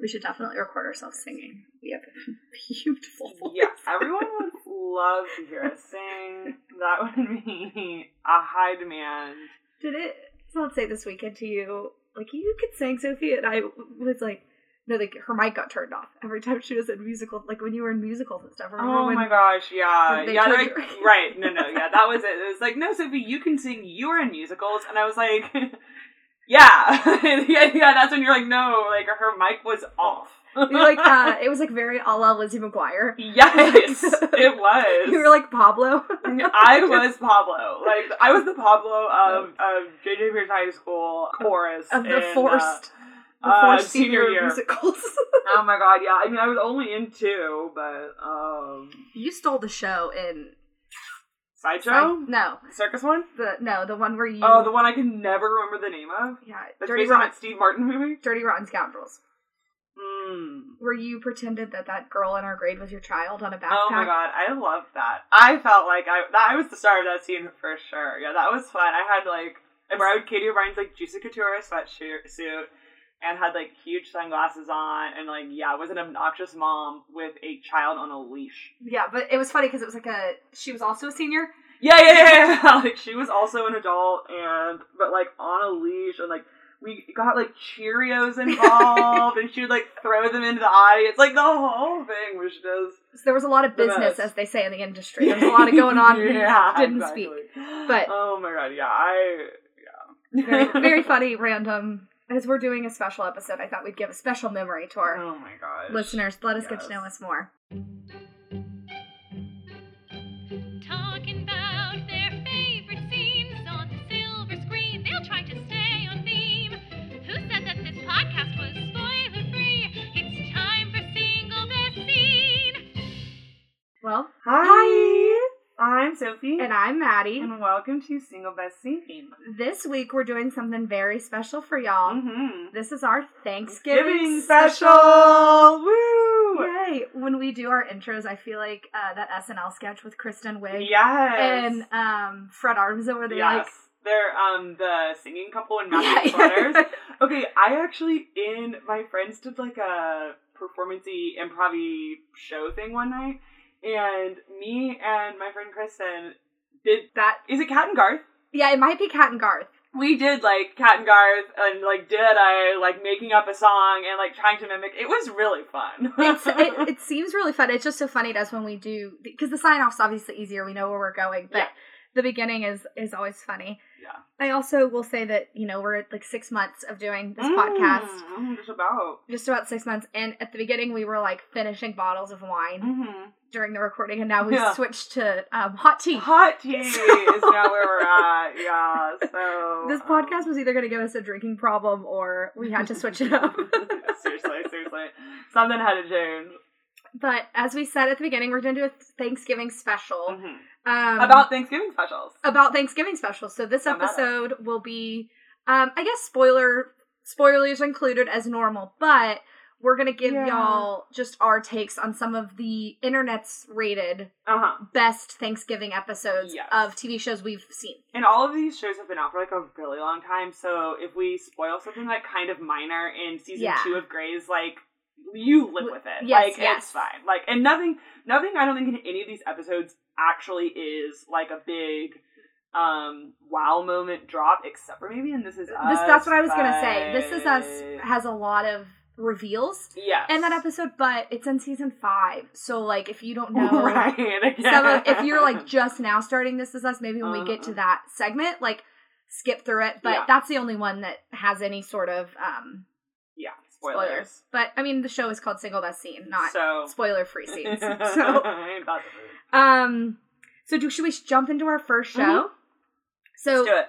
We should definitely record ourselves singing. We have beautiful voices. Yeah, everyone would love to hear us sing. That would be a high demand. Did it not say this weekend to you, like, you could sing, Sophie? And I was like, no, like, her mic got turned off every time she was in musical, like, when you were in musicals and stuff. Remember Oh when, my gosh, yeah. Yeah, like, right. No, no, yeah, that was it. It was like, no, Sophie, you can sing. You are in musicals. And I was like, yeah. yeah, yeah, that's when you're like, no, like, her mic was off. You were like, uh, it was like very a la Lizzie McGuire. yes, it was. You were like Pablo. I was Pablo. Like I was the Pablo of, of JJ Pearce High School chorus of the in, uh, forced, the uh, forced senior senior year. musicals. oh my god, yeah. I mean, I was only in two, but um, you stole the show in sideshow, no, circus one. the no, the one where you Oh, the one I can never remember the name of. yeah, That's Dirty based on Rotten, that Steve Martin movie. Dirty Rotten Scoundrels, Mm. where you pretended that that girl in our grade was your child on a backpack. Oh my god, I love that. I felt like I that, I was the star of that scene for sure. Yeah, that was fun. I had like I borrowed Katie O'Brien's like Juicy Couture sweatshirt suit and had like huge sunglasses on and like yeah, was an obnoxious mom with a child on a leash. Yeah, but it was funny because it was like a she was also a senior. Yeah, yeah, yeah, yeah. like she was also an adult and but like on a leash and like we got like Cheerios involved and she would like throw them into the audience. Like the whole thing was just So there was a lot of business, as they say in the industry. There was a lot of going on. yeah, didn't exactly. speak. But- oh my god, yeah, I yeah, very, very funny, random. As we're doing a special episode, I thought we'd give a special memory to our Oh my god, listeners. Let us get to know us more. I'm Sophie, and I'm Maddie. and welcome to Single Best Scene. This week we're doing something very special for y'all. Mm-hmm. This is our Thanksgiving, Giving special, woo! Yay! When we do our intros, I feel like uh, that SNL sketch with Kristen Wiig Yes, and um, Fred Armisen, where they yes. like They're um the singing couple in Yeah, matching yeah. sweaters. Okay, I actually in my friends did like a performancey improv show thing one night, and me and my friend Kristen did. that. Is it Kat and Garth? Yeah, it might be Kat and Garth. We did like Kat and Garth and like did I like making up a song and like trying to mimic. It was really fun. It's, it, it seems really fun. It's just so funny to us when we do because the sign off's obviously easier. We know where we're going, but Yeah. the beginning is is always funny. Yeah. I also will say that you know we're at like six months of doing this Mm, podcast, mm, just about. just about six months, and at the beginning we were like finishing bottles of wine Mm-hmm. during the recording, and now we Yeah. switched to um, hot tea. Hot tea is now where we're at. Yeah. So This um, podcast was either going to give us a drinking problem or we had to switch it up. seriously, seriously, something had to change. But as we said at the beginning, we're going to do a Thanksgiving special Mhm. um, About Thanksgiving specials. about Thanksgiving specials. So this episode will be, um, I guess, spoiler spoilers included as normal, but we're gonna give Yeah. y'all just our takes on some of the internet's rated Uh huh. best Thanksgiving episodes Yes. of TV shows we've seen. And all of these shows have been out for like a really long time. So if we spoil something like kind of minor in season Yeah. two of Grey's, like you live with it. yes, like yes. it's fine. Like and nothing, nothing. I don't think in any of these episodes actually is like a big um wow moment drop except for maybe and this is us this that's what I was gonna say. This is us has a lot of reveals yes in that episode, but it's in season five. So like if you don't know right some of, if you're like just now starting this is us maybe when we get to Uh-huh. that segment like skip through it but Yeah. that's the only one that has any sort of um yeah spoilers. spoilers, but i mean the show is called single best scene not so spoiler free scenes so I ain't about to move. um so do should we jump into our first show Mhm. so Let's do it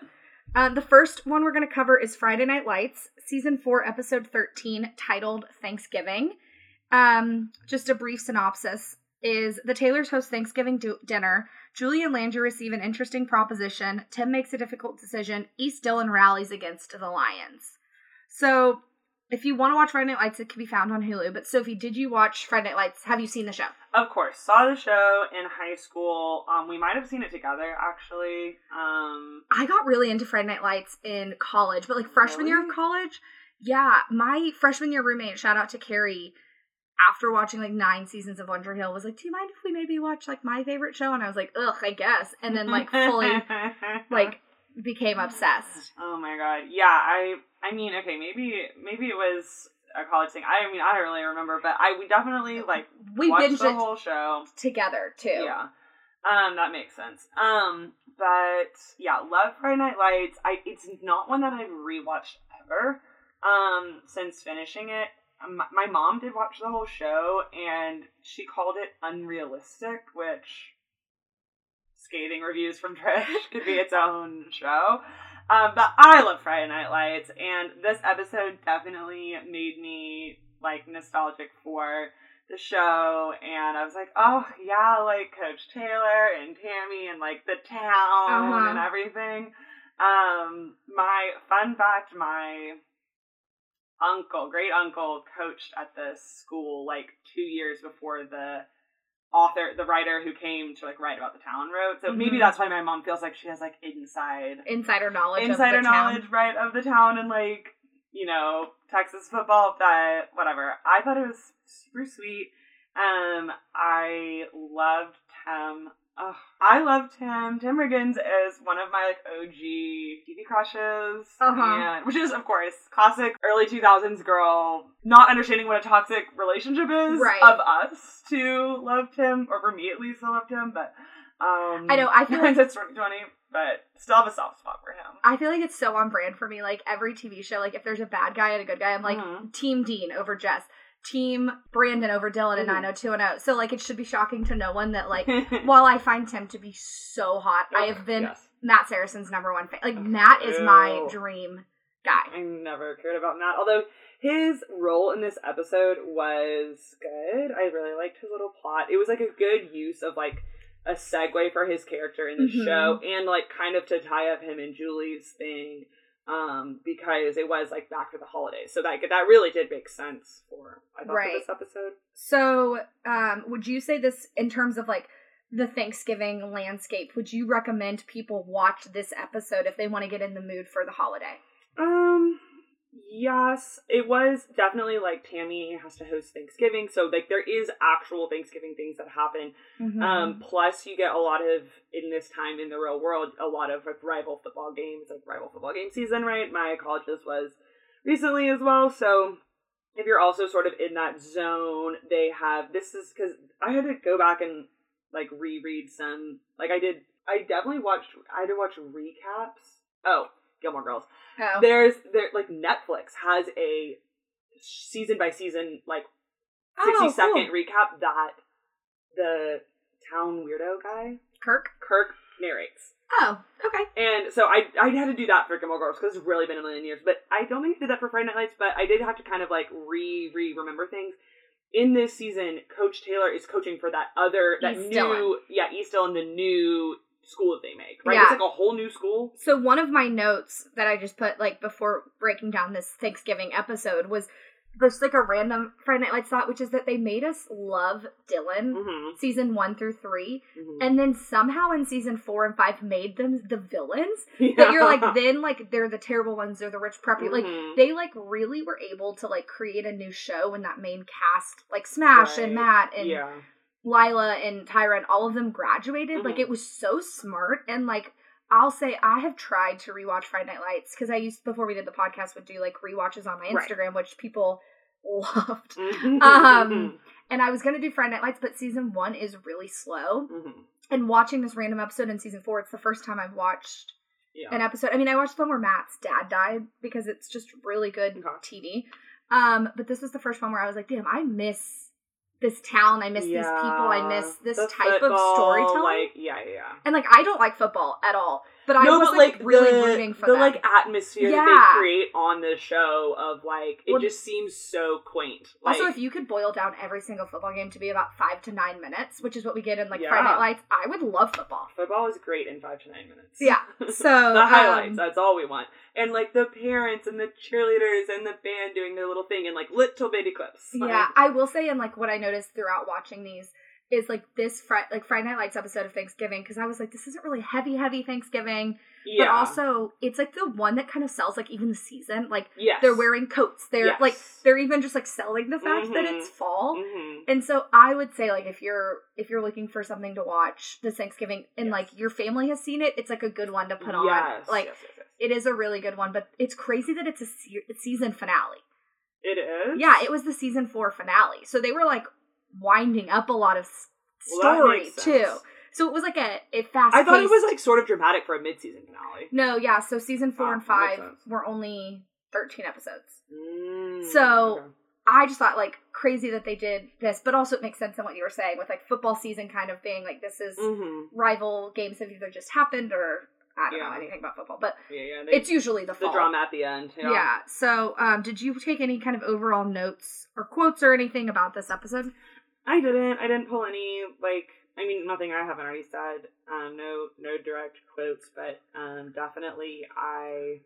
uh, the first one we're going to cover is Friday Night Lights, season four, episode 13, titled Thanksgiving. Um, just a brief synopsis is the Taylors host Thanksgiving du- dinner. Julie and Landry receive an interesting proposition. Tim makes a difficult decision. East Dillon rallies against the Lions. So, if you want to watch Friday Night Lights, it can be found on Hulu. But Sophie, did you watch Friday Night Lights? Have you seen the show? Of course, saw the show in high school. Um, we might have seen it together actually. Um, I got really into Friday Night Lights in college, but like freshman year of college, Yeah, my freshman year roommate, shout out to Carrie, after watching like nine seasons of One Tree Hill, was like, "Do you mind if we maybe watch like my favorite show?" And I was like, "Ugh, I guess." And then like fully like became obsessed. Oh my god. Yeah, I I mean, okay, maybe maybe it was a college thing. I mean, I don't really remember, but I we definitely like We watched the whole show. together too. Yeah. Um, that makes sense. Um, but yeah, love Friday Night Lights. I it's not one that I've rewatched ever. Um, since finishing it, Um, my, my mom did watch the whole show, and she called it unrealistic, which scathing reviews from Trish could be its own show. Um, but I love Friday Night Lights, and this episode definitely made me like nostalgic for the show, and I was like, oh yeah, like Coach Taylor and Tammy and like the town Uh-huh. and everything. Um, my fun fact, my uncle, great uncle, coached at this school like two years before the author, the writer who came to like write about the town wrote. So maybe Mhm. that's why my mom feels like she has like inside Insider knowledge. insider of the town. knowledge, right, of the town and like you know Texas football. that whatever, I thought it was super sweet. Um, I loved Tim. Ugh, I loved Tim. Tim Riggins is one of my like OG TV crushes, Uh-huh. and which is of course classic early two thousands girl not understanding what a toxic relationship is Right. of us to love Tim, or for me at least, to love him. But um, I know, I feel like- it's 2020, but still have a soft spot for him. I feel like it's so on brand for me. Like every TV show, like if there's a bad guy and a good guy, I'm like Mhm. Team Dean over Jess, Team Brandon over Dylan, and Mhm. 90210. So like it should be shocking to no one that like while I find Tim to be so hot, I have been Yes. Matt Saracen's number one fan. Like Matt is my dream guy. I never cared about Matt. Although his role in this episode was good. I really liked his little plot. It was like a good use of like a segue for his character in the Mhm. show and like kind of to tie up him and Julie's thing. Um, because it was like back to the holidays. So that that really did make sense for I thought Right. for this episode. So, um, would you say this in terms of like the Thanksgiving landscape? Would you recommend people watch this episode if they want to get in the mood for the holiday? Um yes, it was definitely like Tammy has to host Thanksgiving, so like there is actual Thanksgiving things that happen. Mm-hmm. Um, plus, you get a lot of in this time in the real world, a lot of like rival football games, like rival football game season. Right, my college just was recently as well. So, if you're also sort of in that zone, they have this is because I had to go back and like reread some. Like I did, I definitely watched. I had to watch recaps. Oh, Gilmore Girls. oh. There's there like Netflix has a season by season like oh, sixty Oh, second cool. recap that the town weirdo guy Kirk. Kirk narrates. Oh, okay. And so I I had to do that for Gilmore Girls because it's really been a million years. But I don't think I did that for Friday Night Lights. But I did have to kind of like re re remember things. In this season, Coach Taylor is coaching for that other that East new Dillon. yeah East Dillon the new school that they make right. Yeah. It's like a whole new school. So one of my notes that I just put like before breaking down this Thanksgiving episode was there's like a random Friday Night Lights thought, which is that they made us love Dillon Mm-hmm. season one through three, and then somehow in season four and five made them the villains. That you're like then like they're the terrible ones, they're the rich preppy. Like Mhm. they like really were able to like create a new show when that main cast like Smash and Matt and yeah. Lyla and Tyra and all of them graduated. Like Mhm. it was so smart and like I'll say I have tried to rewatch Friday Night Lights because I used before we did the podcast would do like rewatches on my Right. Instagram, which people loved. Mhm. Um, And I was gonna do Friday Night Lights, but season one is really slow. Mhm. And watching this random episode in season four, it's the first time I've watched yeah. an episode. I mean, I watched the one where Matt's dad died because it's just really good Okay. TV. Um, but this was the first one where I was like, damn, I miss this town. I miss these people. I miss this type of storytelling. Like, yeah, yeah, yeah. and like, I don't like football at all, but I no, was but like, like, really the, rooting for the them. like atmosphere that they create on the show of like it Well- just seems so quaint. Like, also, if you could boil down every single football game to be about five to nine minutes, which is what we get in like Yeah. Friday Night Lights, I would love football. football is great in five to nine minutes. Yeah. So the highlights. um, that's all we want. And like the parents and the cheerleaders and the band doing their little thing and like little bitty clips. Like, Yeah, I will say, and like what I noticed throughout watching these is like this like Friday Night Lights episode of Thanksgiving because I was like, this isn't really heavy, heavy Thanksgiving, Yeah. but also it's like the one that kind of sells like even the season. Like yes. they're wearing coats. They're Yes. like they're even just like selling the fact that Mhm. it's fall. Mhm. And so I would say like if you're if you're looking for something to watch this Thanksgiving and Yes. like your family has seen it, it's like a good one to put on. Like it is a really good one, but it's crazy that it's a se- season finale. it is. Yeah, it was the season 4 finale. So they were like winding up a lot of Well, story makes too. So it was like a, a fast I thought it was like sort of dramatic for a mid-season finale. No, yeah, so season 4 Ah, and 5 were only 13 episodes. Mm, So- okay. I just thought like crazy that they did this, but also it makes sense in what you were saying with like football season kind of being like this is Mhm. rival games have either just happened or I don't know anything about football, but yeah, yeah. They, it's usually the the drama at the end. Yeah. Yeah. So, um, did you take any kind of overall notes or quotes or anything about this episode? I didn't. I didn't pull any like. I mean, nothing I haven't already said. Um, no, no direct quotes, but um, definitely I,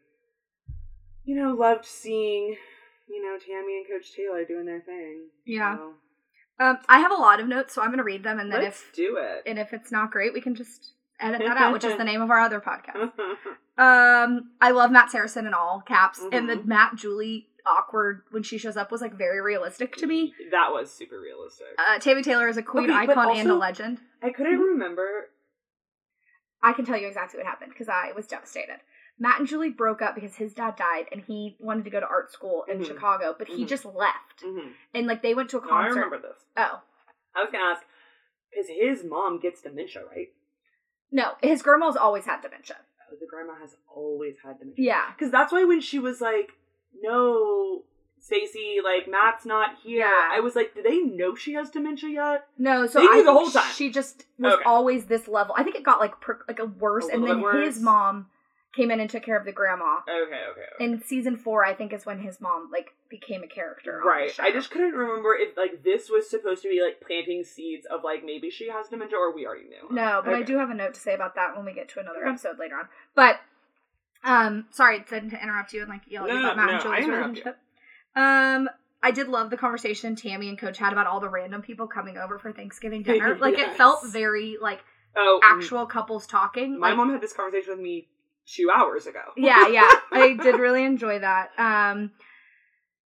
you know, loved seeing, you know, Tammy and Coach Taylor doing their thing. Yeah. So, Um, I have a lot of notes, so I'm going to read them, and then let's if do it. and if it's not great, we can just edit that out, which is the name of our other podcast. Mm-hmm. Um, I love Matt Saracen in all caps, and the Mhm. Matt Julie awkward when she shows up was like very realistic to me. that was super realistic. Uh, Tammy Taylor is a queen Okay, icon and a legend. I couldn't remember. I can tell you exactly what happened because I was devastated. Matt and Julie broke up because his dad died and he wanted to go to art school in Mhm. Chicago, but he Mhm. just left. hmm And like they went to a No, I concert. remember this. Oh. I was gonna ask because his mom gets dementia, right? No, his grandma's always had dementia. Oh, the grandma has always had dementia. Yeah. Because that's why when she was like, "No, Stacy, like Matt's not here," Yeah. I was like, "Do they know she has dementia yet?" No, so They I the whole time. she just was Okay. always this level. I think it got like per, like a worse, A and then bit his mom came in and took care of the grandma. Okay, okay, okay. In season four, I think is when his mom like became a character. right. I just couldn't remember if like this was supposed to be like planting seeds of like maybe she has dementia or we already knew. No, but I do have a note to say about that when we get to another Okay. episode later on. But um sorry to, to interrupt you and like yell at you No, about Matt no, and Julie's relationship. Um I did love the conversation Tammy and Coach had about all the random people coming over for Thanksgiving dinner. Like it felt very like Oh, actual couples talking. My Like, mom had this conversation with me two hours ago. yeah, yeah. I did really enjoy that. Um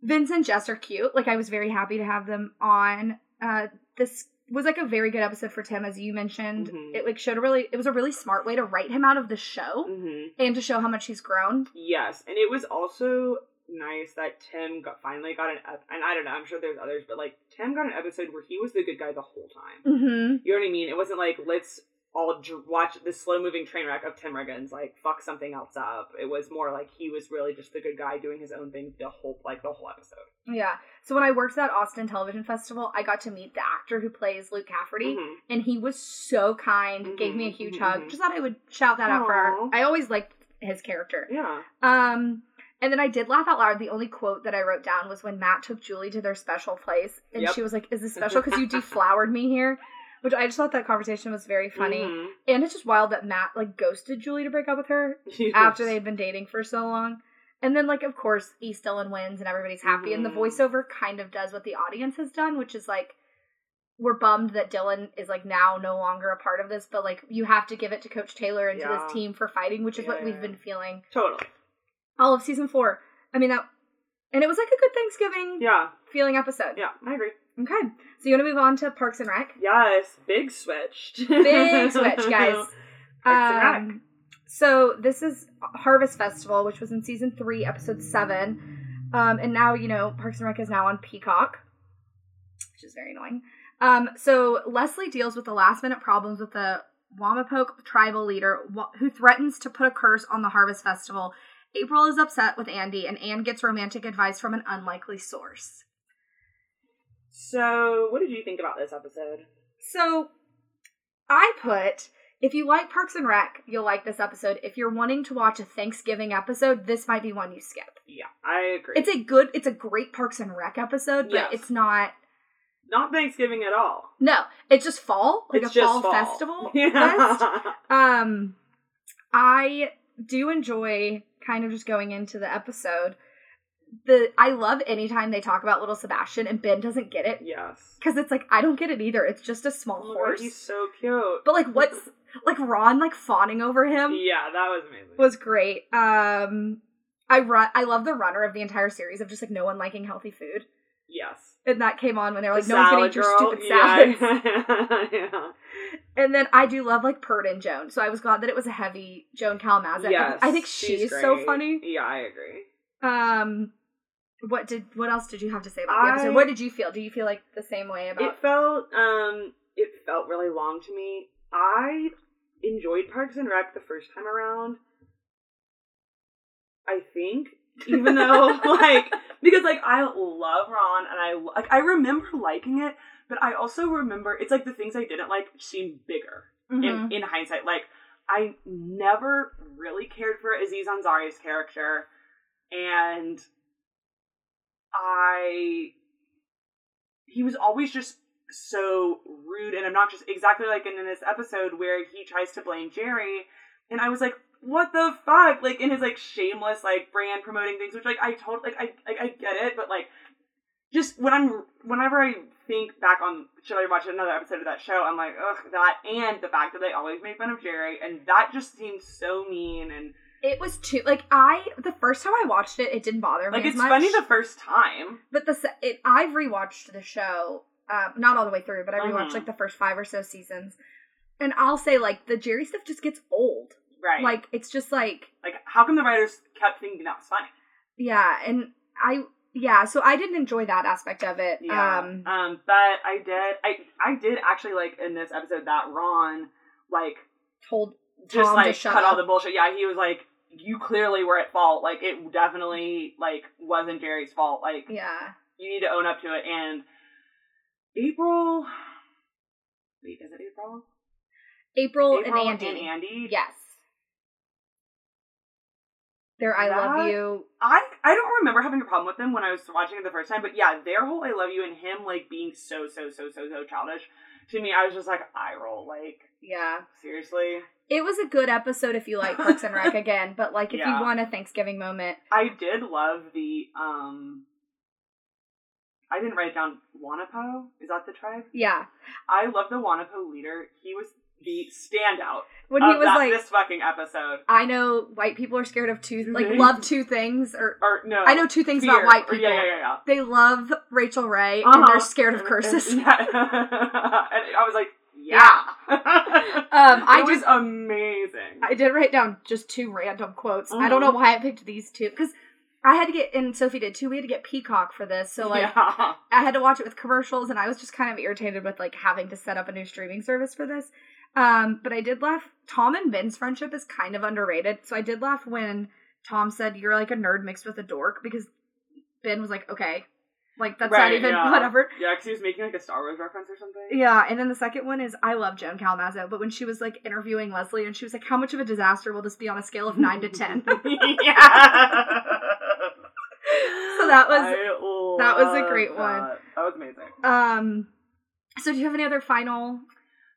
Vince and Jess are cute. Like I was very happy to have them on. Uh this was like a very good episode for Tim, as you mentioned. Mhm. It like showed a really it was a really smart way to write him out of the show hmm and to show how much he's grown. Yes, and it was also nice that Tim got finally got an ep- and I don't know, I'm sure there's others, but like Tim got an episode where he was the good guy the whole time. Mm-hmm. You know what I mean? It wasn't like let's all dr- watch this slow moving train wreck of Tim Riggins like fuck something else up. It was more like he was really just the good guy doing his own thing the whole like the whole episode. Yeah. So when I worked at Austin Television Festival, I got to meet the actor who plays Luke Cafferty, Mhm. and he was so kind. Gave me a huge mhm, hug. mhm. Just thought I would shout that out for. Aw. I always liked his character. Yeah. Um, and then I did laugh out loud. The only quote that I wrote down was when Matt took Julie to their special place, and Yep. she was like, "Is this special because you deflowered me here?" Which I just thought that conversation was very funny. Mhm. And it's just wild that Matt like ghosted Julie to break up with her Yes. after they'd been dating for so long. And then, like, of course, East Dillon wins and everybody's happy. And the Mhm. voiceover kind of does what the audience has done, which is like, we're bummed that Dillon is like now no longer a part of this, but like, you have to give it to Coach Taylor and to Yeah. this team for fighting, which is what Yeah, we've been feeling Totally. all of season four. I mean, that, and it was like a good Thanksgiving Yeah. feeling episode. Yeah. I agree. Okay. So, you want to move on to Parks and Rec? Yes. Big switch. Big switch, guys. Parks and Rec. Um, so this is Harvest Festival, which was in season three, episode seven, um, and now you know Parks and Rec is now on Peacock, which is very annoying. Um, so Leslie deals with the last minute problems with the Wamapoke tribal leader who threatens to put a curse on the Harvest Festival. April is upset with Andy, and Anne gets romantic advice from an unlikely source. So, what did you think about this episode? So I put if you like Parks and Rec, you'll like this episode. If you're wanting to watch a Thanksgiving episode, this might be one you skip. Yeah, I agree. It's a good it's a great Parks and Rec episode, but Yes. it's not not Thanksgiving at all. no, it's just fall, like it's a fall, fall, festival. fest. Yeah. Um I do enjoy kind of just going into the episode. The I love anytime they talk about little Sebastian and Ben doesn't get it Yes. because it's like I don't get it either. It's just a small Oh horse. he's so cute. But like what's like Ron like fawning over him yeah, that was amazing. was great. Um I run I love the runner of the entire series of just like no one liking healthy food. yes. And that came on when they were like, The no one's gonna eat your stupid salad. Yeah. yeah. And then I do love like Perd and Joan. So I was glad that it was a heavy Joan Callamezzo. Yes, I think she's she's so funny. Yeah, I agree. Um what did what else did you have to say about the I- episode? What did you feel? Do you feel like the same way about It felt um it felt really long to me. I enjoyed Parks and Rec the first time around. I think even though like because like I love Ron and I like I remember liking it, but I also remember it's like the things I didn't like seem bigger Mhm. in in hindsight. Like I never really cared for Aziz Ansari's character, and I he was always just so rude and obnoxious. Exactly like in, in this episode where he tries to blame Jerry, and I was like, "What the fuck?" Like in his like shameless like brand promoting things, which like I told like I like, I get it, but like just when I'm whenever I think back on should I watch another episode of that show, I'm like, ugh, that and the fact that they always make fun of Jerry, and that just seems so mean and It was too like I the first time I watched it, it didn't bother me like it's much. funny the first time. but the se- it, I've rewatched the show, um, not all the way through, but I rewatched Mhm. like the first five or so seasons, and I'll say like the Jerry stuff just gets old. Right. Like it's just like like how come the writers kept thinking that was funny? yeah, and I yeah, so I didn't enjoy that aspect of it. Yeah. Um, Um, but I did I I did actually like in this episode that Ron like told just like cut up. all the bullshit. Yeah, he was like, You clearly were at fault. Like it definitely like wasn't Jerry's fault. Like yeah, you need to own up to it and April Wait, is it April? April, April and Andy. Andy. Yes. Their I love you. I I don't remember having a problem with them when I was watching it the first time, but yeah, their whole "I love you" and him like being so so so so so childish to me, I was just like eye roll. Like Yeah. seriously, It was a good episode if you like Parks and Rec again, but like if Yeah. you want a Thanksgiving moment, I did love the um. I didn't write down Wanapo. Is that the tribe? yeah. I love the Wanapo leader. He was the standout When he was that, like, this fucking episode. I know white people are scared of two, like love two things, or Or no, I know two things fear. about white people. Yeah, yeah, yeah. They love Rachael Ray yeah. and they're Uh-huh. scared of curses. And, yeah. and I was like, yeah. Um, I it was just- amazing. I did write down just two random quotes. I don't know Mhm. why I picked these two because I had to get and Sophie did too. We had to get Peacock for this, so like yeah. I had to watch it with commercials, and I was just kind of irritated with like having to set up a new streaming service for this. Um, but I did laugh. Tom and Ben's friendship is kind of underrated, so I did laugh when Tom said, "You're like a nerd mixed with a dork," because Ben was like, "Okay, like that's not even yeah. whatever." Yeah, because he was making like a Star Wars reference or something. Yeah, and then the second one is I love Joan Callamezzo, but when she was like interviewing Leslie and she was like, "How much of a disaster will this be on a scale of nine to 10? yeah. So that was- that was a great one. that. That was amazing. Um, so do you have any other final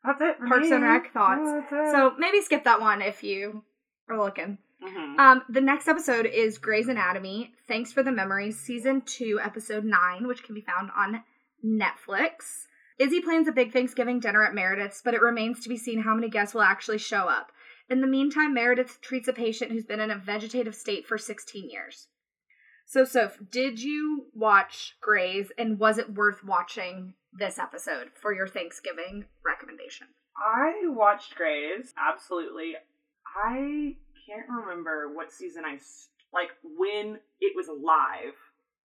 That's it. Parks me. and Rec thoughts? That's it. So maybe skip that one if you are looking. Mhm. Um, the next episode is Grey's Anatomy. Thanks for the memories, season two, episode nine, which can be found on Netflix. Izzy plans a big Thanksgiving dinner at Meredith's, but it remains to be seen how many guests will actually show up. In the meantime, Meredith treats a patient who's been in a vegetative state for 16 years. So, Soph, did you watch Grey's, and was it worth watching this episode for your Thanksgiving recommendation? I watched Grey's. Absolutely. I can't remember what season I like when it was live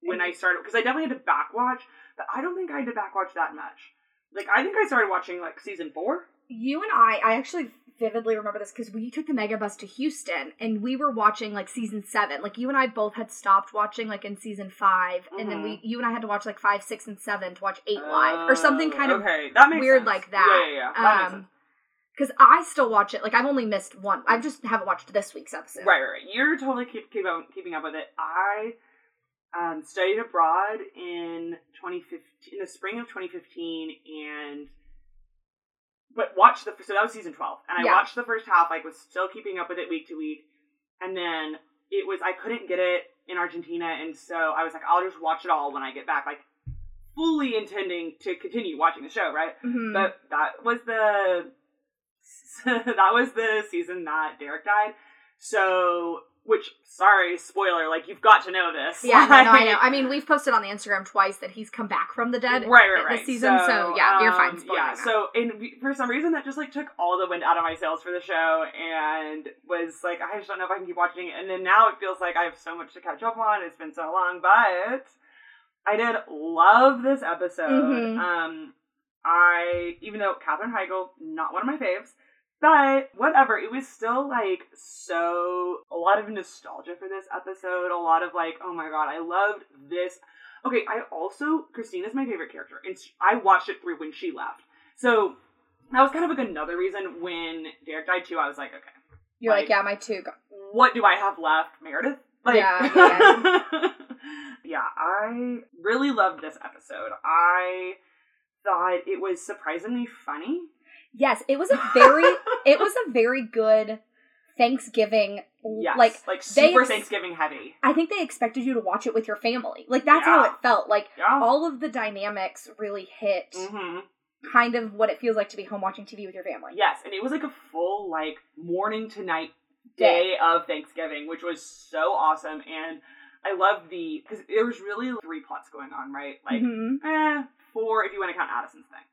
when I started because I definitely had to backwatch, but I don't think I had to backwatch that much. Like I think I started watching like season four. you and I, I actually vividly remember this because we took the mega bus to Houston and we were watching like season seven. Like you and I both had stopped watching like in season 5 and then we, you and I had to watch like five, six, and seven to watch eight live or something kind of Oh, okay. That makes weird sense. like that. Yeah, yeah, yeah. That. Um, because I still watch it. Like I've only missed one. I just haven't watched this week's episode. Right, right, right. You're totally keep, keep up, keeping up with it. I um, studied abroad in 2015, in the spring of 2015, and but watched the so that was season 12, and I Yeah. watched the first half. Like was still keeping up with it week to week, and then it was I couldn't get it in Argentina, and so I was like, I'll just watch it all when I get back, like fully intending to continue watching the show, right? Mhm. But that was the that was the season that Derek died. So, which sorry, spoiler, like you've got to know this. yeah, no, no, I know. I mean, we've posted on the Instagram twice that he's come back from the dead. right, right, right. this season, so, yeah, you're fine um, Yeah, that. so and we- for some reason that just like took all the wind out of my sails for the show, and was like, I just don't know if I can keep watching it. And then now it feels like I have so much to catch up on. It's been so long, but I did love this episode. Mhm. Um, I even though Katherine Heigl not one of my faves. But whatever, it was still like so a lot of nostalgia for this episode. A lot of like, oh my god, I loved this. Okay, I also Cristina's my favorite character, and I watched it through when she left. So that was kind of like another reason when Derek died too. I was like, okay, You're like, like- yeah, my two. Go- what do I have left, Meredith? Like, Yeah, yeah. yeah, I really loved this episode. I thought it was surprisingly funny. yes, it was a very, it was a very good Thanksgiving. Yes, Like like they super ex- Thanksgiving heavy. I think they expected you to watch it with your family. Like that's how it felt. Like Yeah. all of the dynamics really hit hmm kind of what it feels like to be home watching TV with your family. Yes, and it was like a full like morning to night day of Thanksgiving, which was so awesome. And I love the because there was really three plots going on, right? Like Mhm. eh, four if you want to count Addison's thing.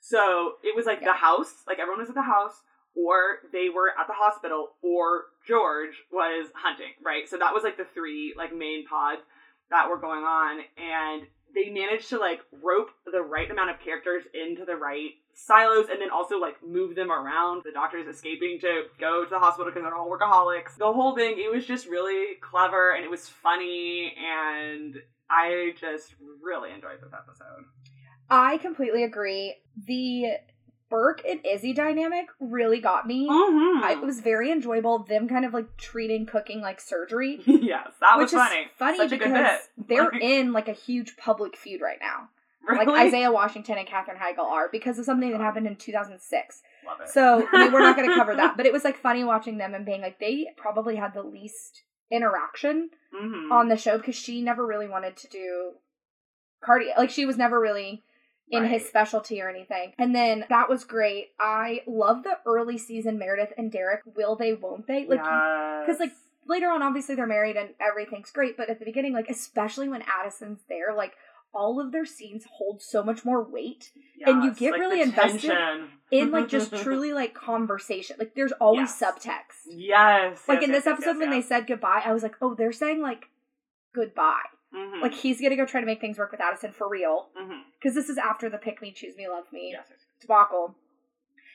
So it was like Yeah. the house, like everyone was at the house, or they were at the hospital, or George was hunting, right? So that was like the three like main pods that were going on, and they managed to like rope the right amount of characters into the right silos and then also like move them around. The doctors escaping to go to the hospital because they're all workaholics. The whole thing, it was just really clever and it was funny and I just really enjoyed this episode. I completely agree. The Burke and Izzy dynamic really got me. Mm-hmm. I, it was very enjoyable. Them kind of like treating cooking like surgery. yes, that was funny. funny Such because they're in like a huge public feud right now. Really? Like Isaiah Washington and Katherine Heigl are because of something that happened in 2006. Love it. So I mean, we're not going to cover that, but it was like funny watching them and being like they probably had the least interaction Mhm. on the show because she never really wanted to do cardio. Like she was never really in his specialty or anything. And then that was great. I love the early season Meredith and Derek. Will they? Won't they? Like because like later on, obviously they're married and everything's great. But at the beginning, like especially when Addison's there, like all of their scenes hold so much more weight and you get like really invested in like just truly like conversation. Like there's always Yes. subtext. Yes. Like yes, in this yes, episode yes, when yes. they said goodbye, I was like, oh, they're saying like goodbye. Mhm. Like he's gonna go try to make things work with Addison for real because this is after the pick me, choose me, love me Yes, debacle,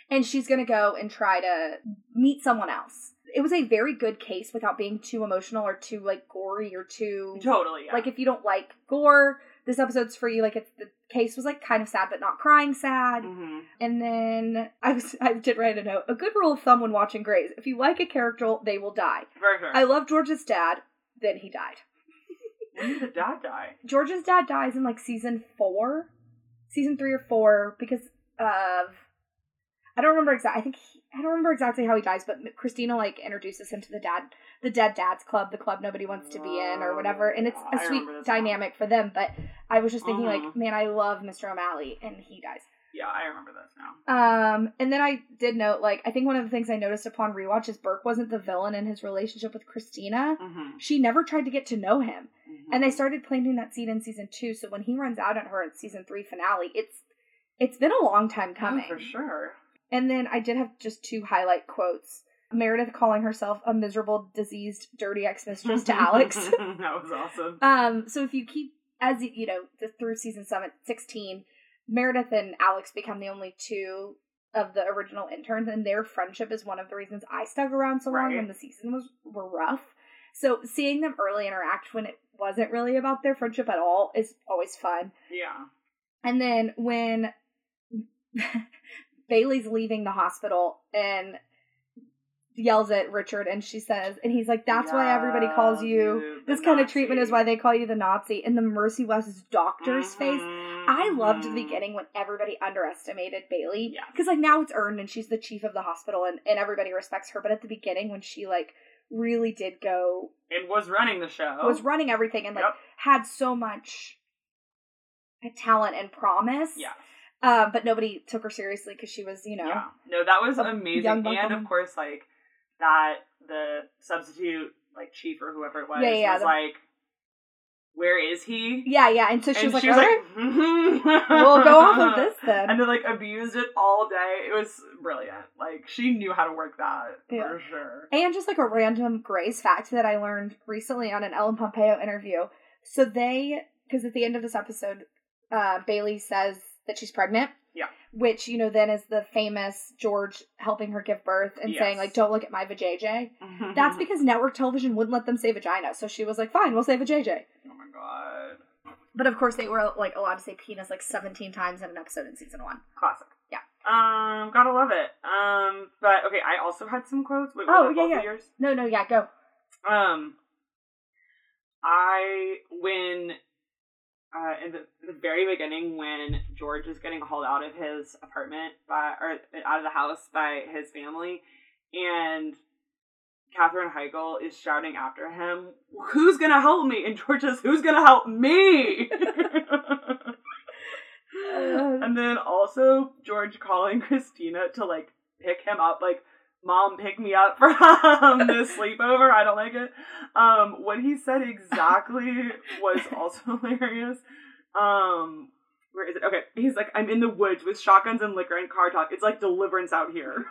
and she's gonna go and try to meet someone else. It was a very good case without being too emotional or too like gory or too Totally. Yeah. like if you don't like gore, this episode's for you. Like if the case was like kind of sad but not crying sad. Mhm. And then I was I did write a note. A good rule of thumb when watching Grey's: if you like a character, they will die. For sure. I love George's dad. Then he died. When did the dad die? George's dad dies in like season four, season three or four, because of I don't remember exactly. I think he, I don't remember exactly how he dies, but Cristina like introduces him to the dad, the dead dads club, the club nobody wants to be in or whatever, and it's I a sweet remember this dynamic for them. But I was just thinking Mhm. like, man, I love Mr. O'Malley, and he dies. Yeah, I remember this now. Um, and then I did note, like, I think one of the things I noticed upon rewatch is Burke wasn't the villain in his relationship with Cristina. Mm-hmm. She never tried to get to know him. And they started planting that seed in season two, so when he runs out on her in season three finale, it's it's been a long time coming. Oh, for sure. And then I did have just two highlight quotes. Meredith calling herself a miserable, diseased, dirty ex mistress to Alex. that was awesome. Um, so if you keep as you- you know the, through season seven, 16, Meredith and Alex become the only two of the original interns, and their friendship is one of the reasons I stuck around so long Right. when the season was were rough. So seeing them early interact when it wasn't really about their friendship at all is always fun. Yeah. And then when Bailey's leaving the hospital and yells at Richard and she says and he's like that's why everybody calls you this kind of treatment is why they call you the Nazi and the Mercy West's doctor's face Mhm, I loved the mhm. beginning when everybody underestimated Bailey because like now it's earned and she's the chief of the hospital and, and everybody respects her but at the beginning when she like really did go And was running the show. was running everything and like Yep. had so much talent and promise. Yeah. Um, but nobody took her seriously because she was, you know, Yeah. No, that was amazing. And of course, like that the substitute like chief or whoever it was Yeah, yeah, was the- like, Where is he? yeah, yeah. And so she and was like, she was "Okay, like, we'll go off of this then. And then like abused it all day. It was brilliant. Like she knew how to work that Yeah. for sure. And just like a random Grey's fact that I learned recently on an Ellen Pompeo interview. So they, because at the end of this episode, uh, Bailey says that she's pregnant. Yeah. Which, you know, then is the famous George helping her give birth and saying, like, don't look at my vajayjay. That's because network television wouldn't let them say vagina. So she was like, fine, we'll say vajayjay. Oh my god. But of course, they were like allowed to say penis like 17 times in an episode in season one. Classic. Yeah. Um, gotta love it. Um, but okay, I also had some quotes. Wait, Oh, yeah, yeah. yours? No, no, yeah, go. Um, I when uh, in the, the very beginning when George is getting hauled out of his apartment by or out of the house by his family, and Katherine Heigl is shouting after him, "Who's gonna help me?" And George says, "Who's gonna help me?" and then also George calling Cristina to like pick him up, like mom pick me up from the sleepover. I don't like it. Um, what he said exactly was also hilarious. Um, where is it? Okay, he's like, I'm in the woods with shotguns and liquor and car talk. It's like deliverance out here.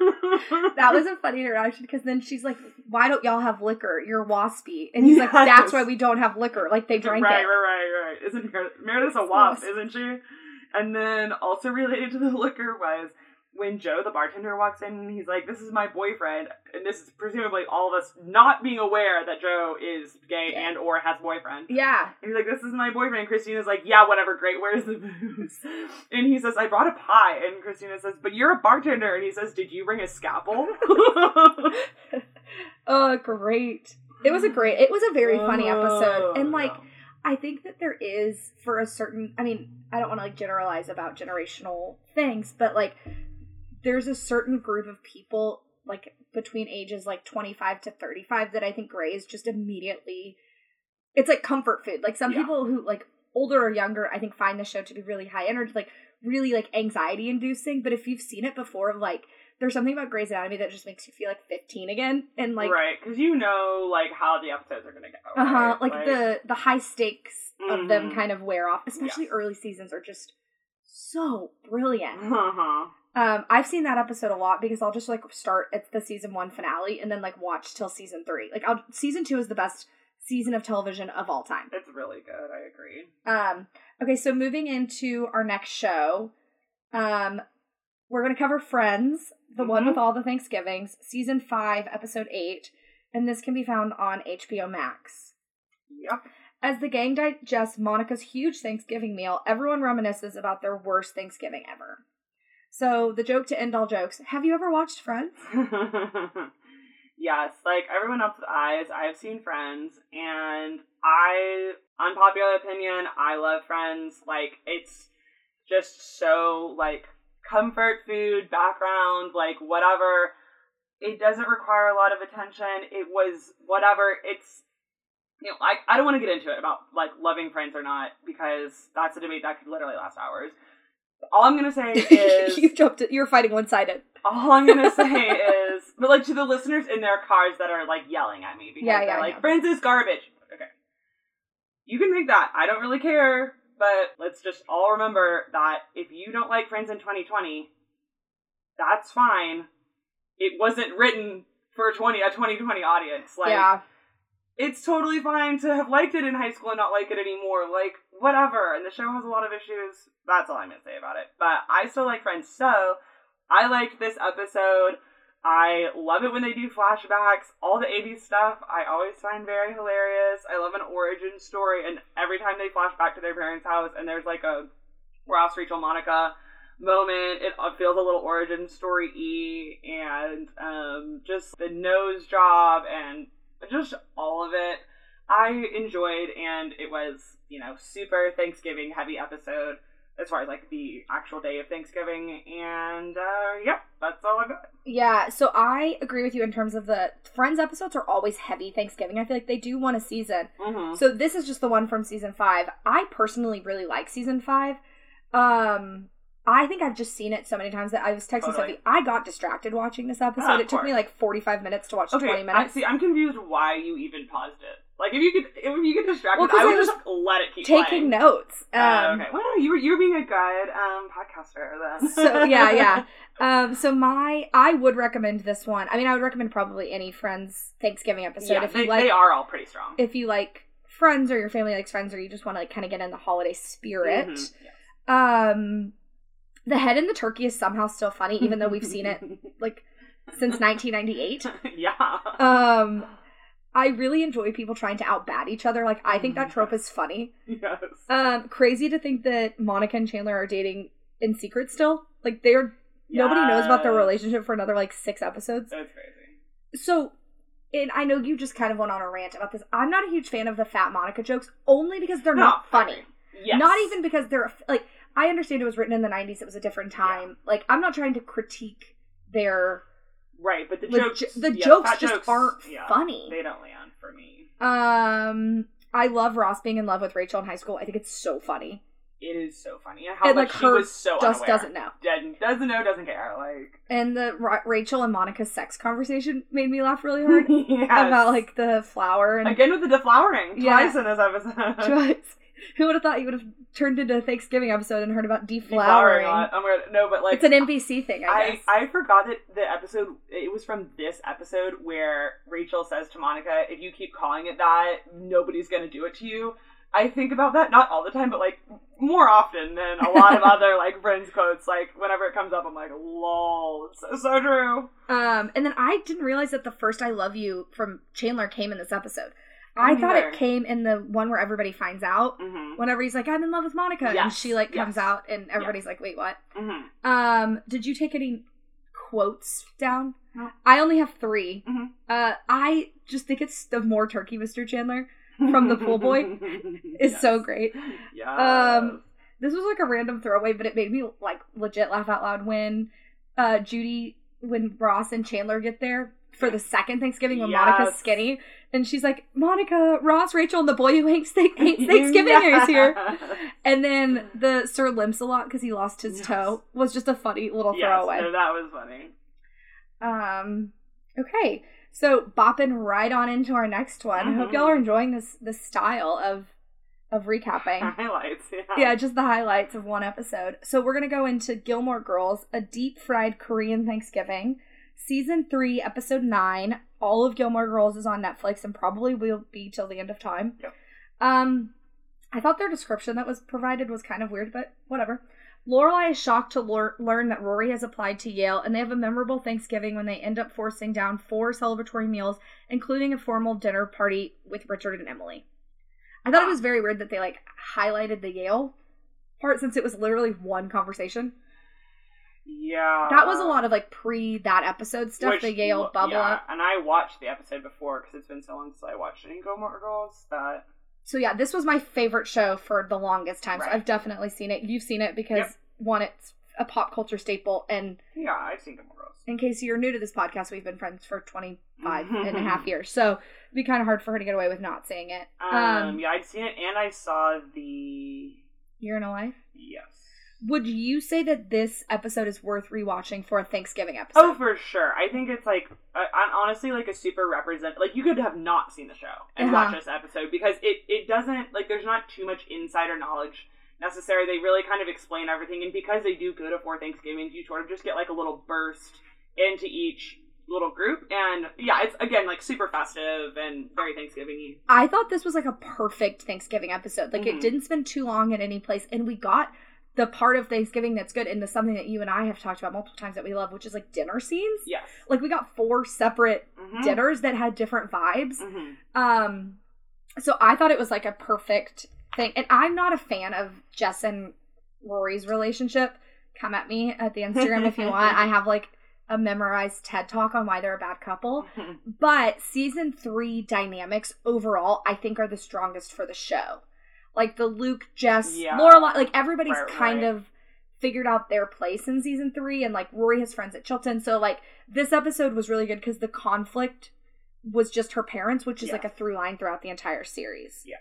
That was a funny interaction because then she's like, "Why don't y'all have liquor? You're waspy." And he's like, "That's why we don't have liquor. Like they right, drank right, it." right, right. Isn't Mer- Meredith's a Yes. wasp, isn't she? And then also related to the liquor was when Joe, the bartender, walks in and he's like, This is my boyfriend. And this is presumably all of us not being aware that Joe is gay Yeah. and or has a boyfriend. Yeah, And he's like, This is my boyfriend. And Cristina's like, Yeah, whatever, great, where's the booze? And he says, I brought a pie. And Christina says, But you're a bartender. And he says, Did you bring a scalpel? oh, great! It was a great. It was a very funny episode, Oh, and like yeah. I think that there is for a certain. I mean, I don't want to like generalize about generational things, but like there's a certain group of people like between ages like 25 to 35 that I think Grey's just immediately it's like comfort food. Like some Yeah. people who like older or younger I think find the show to be really high energy like really like anxiety inducing, but if you've seen it before like there's something about Grey's Anatomy that just makes you feel like 15 again and like right, because you know, like, how the episodes are going to go. uh-huh right? like, the the high stakes of them Mhm. kind of wear off, especially Yes. early seasons are just so brilliant. Uh-huh. Um, I've seen that episode a lot because I'll just like start at the season one finale and then like watch till season three. Like, I'll, season two is the best season of television of all time. It's really good. I agree. Um, okay, so moving into our next show, um, we're gonna cover Friends, the one Mhm. with all the Thanksgivings, season five, episode eight, and this can be found on HBO Max. Yep. As the gang digests Monica's huge Thanksgiving meal, everyone reminisces about their worst Thanksgiving ever. So, the joke to end all jokes have you ever watched Friends? yes, like everyone else's eyes, I've seen Friends, and I, unpopular opinion, I love Friends. Like, it's just so, like, comfort food, background, like, whatever. It doesn't require a lot of attention. It was whatever. It's, you know, I, I don't want to get into it about, like, loving Friends or not, because that's a debate that could literally last hours. All I'm gonna say is you jumped. You're fighting one sided. all I'm gonna say is, but like to the listeners in their cars that are like yelling at me because Yeah, they're yeah, like, "Friends is garbage." Okay, you can make that. I don't really care, but let's just all remember that if you don't like Friends in 2020, that's fine. It wasn't written for 20 a 2020 audience. Like, yeah. it's totally fine to have liked it in high school and not like it anymore. Like, whatever. And the show has a lot of issues. That's all I'm to say about it. But I still like Friends. So, I liked this episode. I love it when they do flashbacks. All the 80s stuff, I always find very hilarious. I love an origin story. And every time they flash back to their parents' house and there's like a Ross, Rachel, Monica moment, it uh, feels a little origin story y. And um, just the nose job and just all of it I enjoyed, and it was, you know, super Thanksgiving heavy episode. as far as like the actual day of Thanksgiving. And uh, yep, that's all I got. Yeah, so I agree with you in terms of the Friends episodes are always heavy Thanksgiving. I feel like they do one a season. Mm-hmm. So this is just the one from season five. I personally really like season five. Um, I think I've just seen it so many times that I was texting Totally. Sophie. I got distracted watching this episode. Ah, it took me like forty five minutes to watch Okay, twenty minutes. I, minutes. see. I'm confused why you even paused it. Like if you could, if you get distracted, Well, I would I just let it keep Taking playing. notes. Um, Uh, okay. Well, you were you were being a good um podcaster then. so yeah, yeah. Um, so my I would recommend this one. I mean, I would recommend probably any Friends Thanksgiving episode yeah, if they, you like they are all pretty strong. if you like Friends or your family likes Friends or you just want to like kind of get in the holiday spirit. Mhm, yes. Um, the head in the turkey is somehow still funny, even though we've seen it like since 1998. yeah. Um, I really enjoy people trying to outbat each other. Like, I think that trope is funny. yes. Um, crazy to think that Monica and Chandler are dating in secret still. Like, they're nobody knows about their relationship for another like six episodes. That's crazy. So, and I know you just kind of went on a rant about this. I'm not a huge fan of the fat Monica jokes, only because they're not funny. Yes. Not even because they're like I understand it was written in the 90s. It was a different time. Like I'm not trying to critique their right, but the the, jokes, jo- the yeah, jokes just jokes, aren't yeah, funny. They don't land for me. Um, I love Ross being in love with Rachel in high school. I think it's so funny. It is so funny. How And, like, she her was so Just unaware. doesn't know. Doesn't, doesn't know, doesn't care. Like And the Ra- Rachel and Monica's sex conversation made me laugh really hard yes. about like the flower and again with the deflowering Yeah. twice in this episode. Twice. Who would have thought you would have turned into a Thanksgiving episode and heard about deflowering. deflowering? a lot. Oh my god, no, but like it's an NBC thing, I I. I forgot that the episode it was from this episode where Rachel says to Monica, "If you keep calling it that, nobody's gonna do it to you." I think about that not all the time, but like more often than a lot of other like friends quotes. Like whenever it comes up, I'm like, "Lol, it's so, so true." Um, and then I didn't realize that the first "I love you" from Chandler came in this episode. I Me thought it came in the one where everybody finds out. Mm-hmm. Whenever he's like, "I'm in love with Monica," and she like comes yes. out, and everybody's like, "Wait, what?" Mm-hmm. Um, did you take any quotes down? No. I only have 3 Mhm. Uh, I just think it's the more turkey, Mr. Chandler. From the pool boy is so great. Yeah. Um, This was like a random throwaway, but it made me like legit laugh out loud when uh Judy when Ross and Chandler get there for the second Thanksgiving when Monica's skinny and she's like, Monica, Ross, Rachel, and the boy who hates, th- hates Thanksgiving is here. And then the Sir limps a lot because he lost his Yes. toe was just a funny little yes, throwaway. no, that was funny. Um, okay, so bopping right on into our next one. I hope y'all are enjoying this this style of of recapping. Highlights. Yeah. yeah, just the highlights of one episode. So we're gonna go into Gilmore Girls, a deep fried Korean Thanksgiving, season three, episode nine. All of Gilmore Girls is on Netflix and probably will be till the end of time. Yep. Um, I thought their description that was provided was kind of weird, but whatever. Lorelai is shocked to lear- learn that Rory has applied to Yale, and they have a memorable Thanksgiving when they end up forcing down four celebratory meals, including a formal dinner party with Richard and Emily. I thought it was very weird that they like highlighted the Yale part since it was literally one conversation. Yeah. That was a lot of like pre that episode stuff, Which- the Yale bubble yeah, up. And I watched the episode before because it's been so long since I watched any Gilmore Girls that So yeah, this was my favorite show for the longest time. So I've definitely seen it. You've seen it because Yep. one, it's a pop culture staple, and yeah, I've seen Gilmore Girls. in case you're new to this podcast, we've been friends for 25 and a half years. So it'd be kind of hard for her to get away with not seeing it. Um, Um, yeah, I'd seen it and I saw the Year in a Life. yes. Would you say that this episode is worth rewatching for a Thanksgiving episode? Oh, for sure. I think it's like, I'm honestly like a super represent. Like you could have not seen the show and Uh-huh. watch this episode because it it doesn't like there's not too much insider knowledge necessary. They really kind of explain everything, and because they do go to four Thanksgivings, you sort of just get like a little burst into each little group, and yeah, it's again like super festive and very thanksgiving i thought this was like a perfect Thanksgiving episode. Like it Mhm. didn't spend too long in any place, and we got the part of Thanksgiving that's good, and the something that you and I have talked about multiple times that we love, which is like dinner scenes. Yes. Like we got four separate Mhm. dinners that had different vibes. Mhm. Um, so I thought it was like a perfect thing, and I'm not a fan of Jess and Rory's relationship. Come at me at the Instagram if you want. I have like a memorized TED talk on why they're a bad couple. But season three dynamics overall, I think, are the strongest for the show. Like the Luke, Jess, Yeah. Lorelai, like everybody's Right, kind right. of figured out their place in season three, and like Rory has friends at Chilton, so like this episode was really good because the conflict was just her parents, which is like a through line throughout the entire series. Yeah.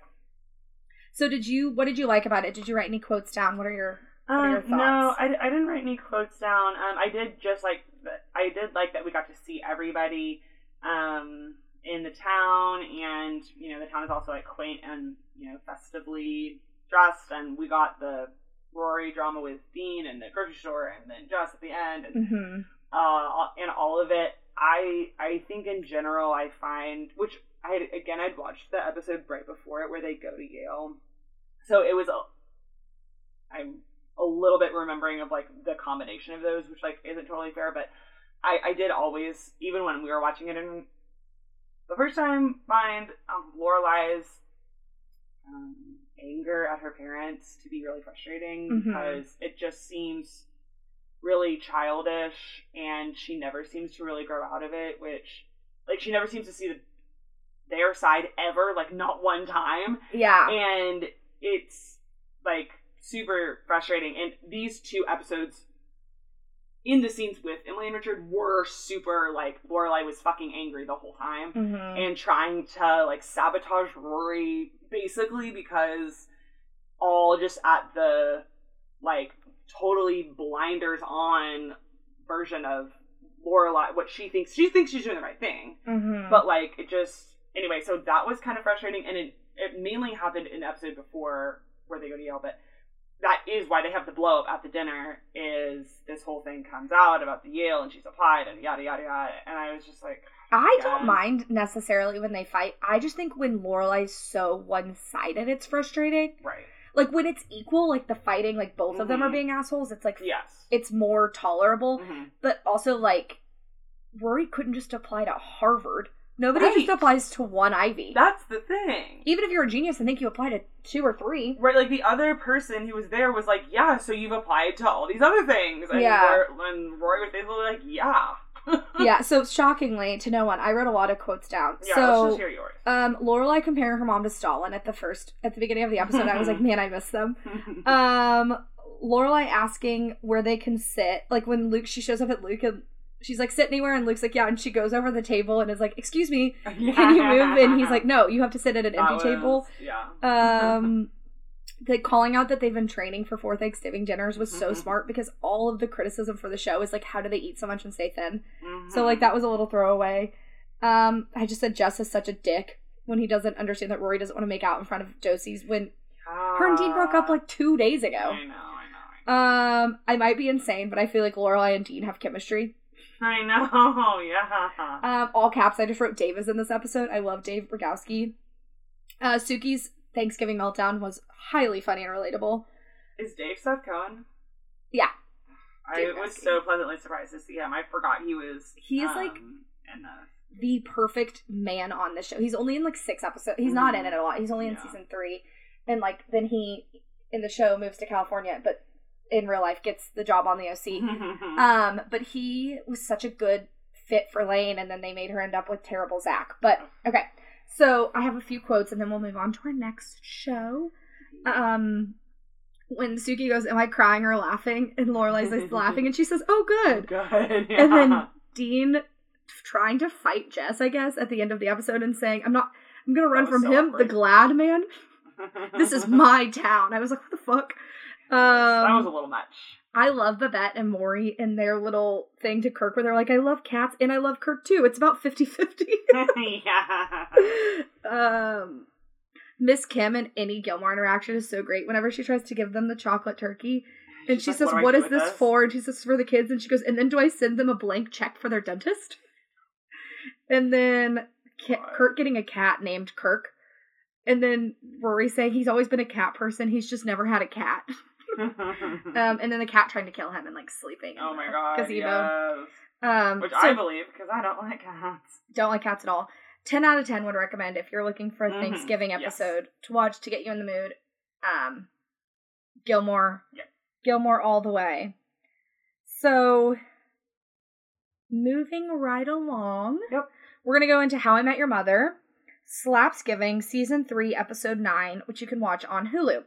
So did you? What did you like about it? Did you write any quotes down? What are your What are your Um, no. I, I didn't write any quotes down. Um, I did just like. I did like that we got to see everybody um, in the town, and you know the town is also like quaint and you know festively dressed, and we got the Rory drama with Dean and the grocery store, and then Jess at the end, and Mm-hmm. uh, and all of it. I I think in general I find which I again I'd watched the episode right before it where they go to Yale, so it was a I'm a little bit remembering of like the combination of those, which like isn't totally fair, but I I did always even when we were watching it in the first time find um, Lorelai's um, anger at her parents to be really frustrating Mhm. because it just seems really childish and she never seems to really grow out of it which like she never seems to see the, their side ever like not one time Yeah. and it's like super frustrating and these two episodes in the scenes with Emily and Richard were super like Lorelai was fucking angry the whole time mm-hmm. and trying to like sabotage Rory basically because all just at the like totally blinders on version of Lorelai what she thinks she thinks she's doing the right thing Mm-hmm. but like it just anyway so that was kind of frustrating and it, it mainly happened in the episode before where they go to Yale but that is why they have the blow up at the dinner is this whole thing comes out about the Yale and she's applied and yada yada yada and I was just like I Yeah. don't mind necessarily when they fight. I just think when Lorelai's so one sided, it's frustrating. right Like when it's equal, like the fighting, like both of them are Mhm. being assholes. It's like yes it's more tolerable. Mhm. But also like Rory couldn't just apply to Harvard. Nobody Right. just applies to one Ivy. That's the thing. Even if you're a genius, I think you apply to two or three. Right, like the other person who was there was like, yeah, so you've applied to all these other things. And Yeah. Rory, and Rory was basically like, yeah. yeah. So shockingly to no one, I wrote a lot of quotes down. Yeah, so let's just hear yours. um, Lorelai comparing her mom to Stalin at the first at the beginning of the episode. I was like, man, I miss them. Um, Lorelai asking where they can sit, like when Luke she shows up at Luke and she's like sit anywhere, and Luke's like yeah, and she goes over the table and is like, excuse me, can you move? And he's like, no, you have to sit at an empty was- table. Yeah. Um, the calling out that they've been training for four Thanksgiving dinners was so smart because all of the criticism for the show is like, how do they eat so much and stay thin? So like that was a little throwaway. Um, I just said Jess is such a dick when he doesn't understand that Rory doesn't want to make out in front of Josie's when her and Dean broke up like two days ago. I know, I know. Um, I might be insane, but I feel like Lorelai and Dean have chemistry. I know, yeah. Um, all caps. I just wrote Dave is in this episode. I love Dave Rogowski. Uh, Suki's Thanksgiving meltdown was highly funny and relatable. Is Dave Seth Cohen? Yeah. I was so pleasantly surprised to see him. I forgot he was. He is, like, um, in the The perfect man on this show. He's only in like six episodes. He's not in it a lot. He's only in Yeah. season three, and like then he in the show moves to California, but in real life gets the job on the OC. Um, but he was such a good fit for Lane, and then they made her end up with terrible Zach. But okay, so I have a few quotes, and then we'll move on to our next show. Um, when Suki goes, "Am I crying or laughing?" and Lorelai's like laughing, and she says, "Oh, good." Good. And then Dean trying to fight Jess, I guess, at the end of the episode, and saying, "I'm not. I'm gonna run from so him, the glad man. This is my town." I was like, "What the fuck." That was a Um, little much. I love Babette and Maury and their little thing to Kirk where they're like, I love cats and I love Kirk too. It's about 50 50. yeah. um, Miss Kim and any Gilmore interaction is so great. Whenever she tries to give them the chocolate turkey, and She's she like, says, "What do is this for?" And she says, "For the kids." And she goes, "And then do I send them a blank check for their dentist?" And then Ki- God. Kurt getting a cat named Kirk, and then Rory saying he's always been a cat person. He's just never had a cat. Um, and then the cat trying to kill him and like sleeping. in oh my god. gazebo. Yes. Um, Which so I believe because I don't like cats. don't like cats at all. Ten out of ten would recommend if you're looking for a Mhm, Thanksgiving yes. episode to watch to get you in the mood. Um, Gilmore. Gilmore all the way. So, moving right along. Yep. We're gonna go into How I Met Your Mother. Slapsgiving season three, episode nine, which you can watch on Hulu.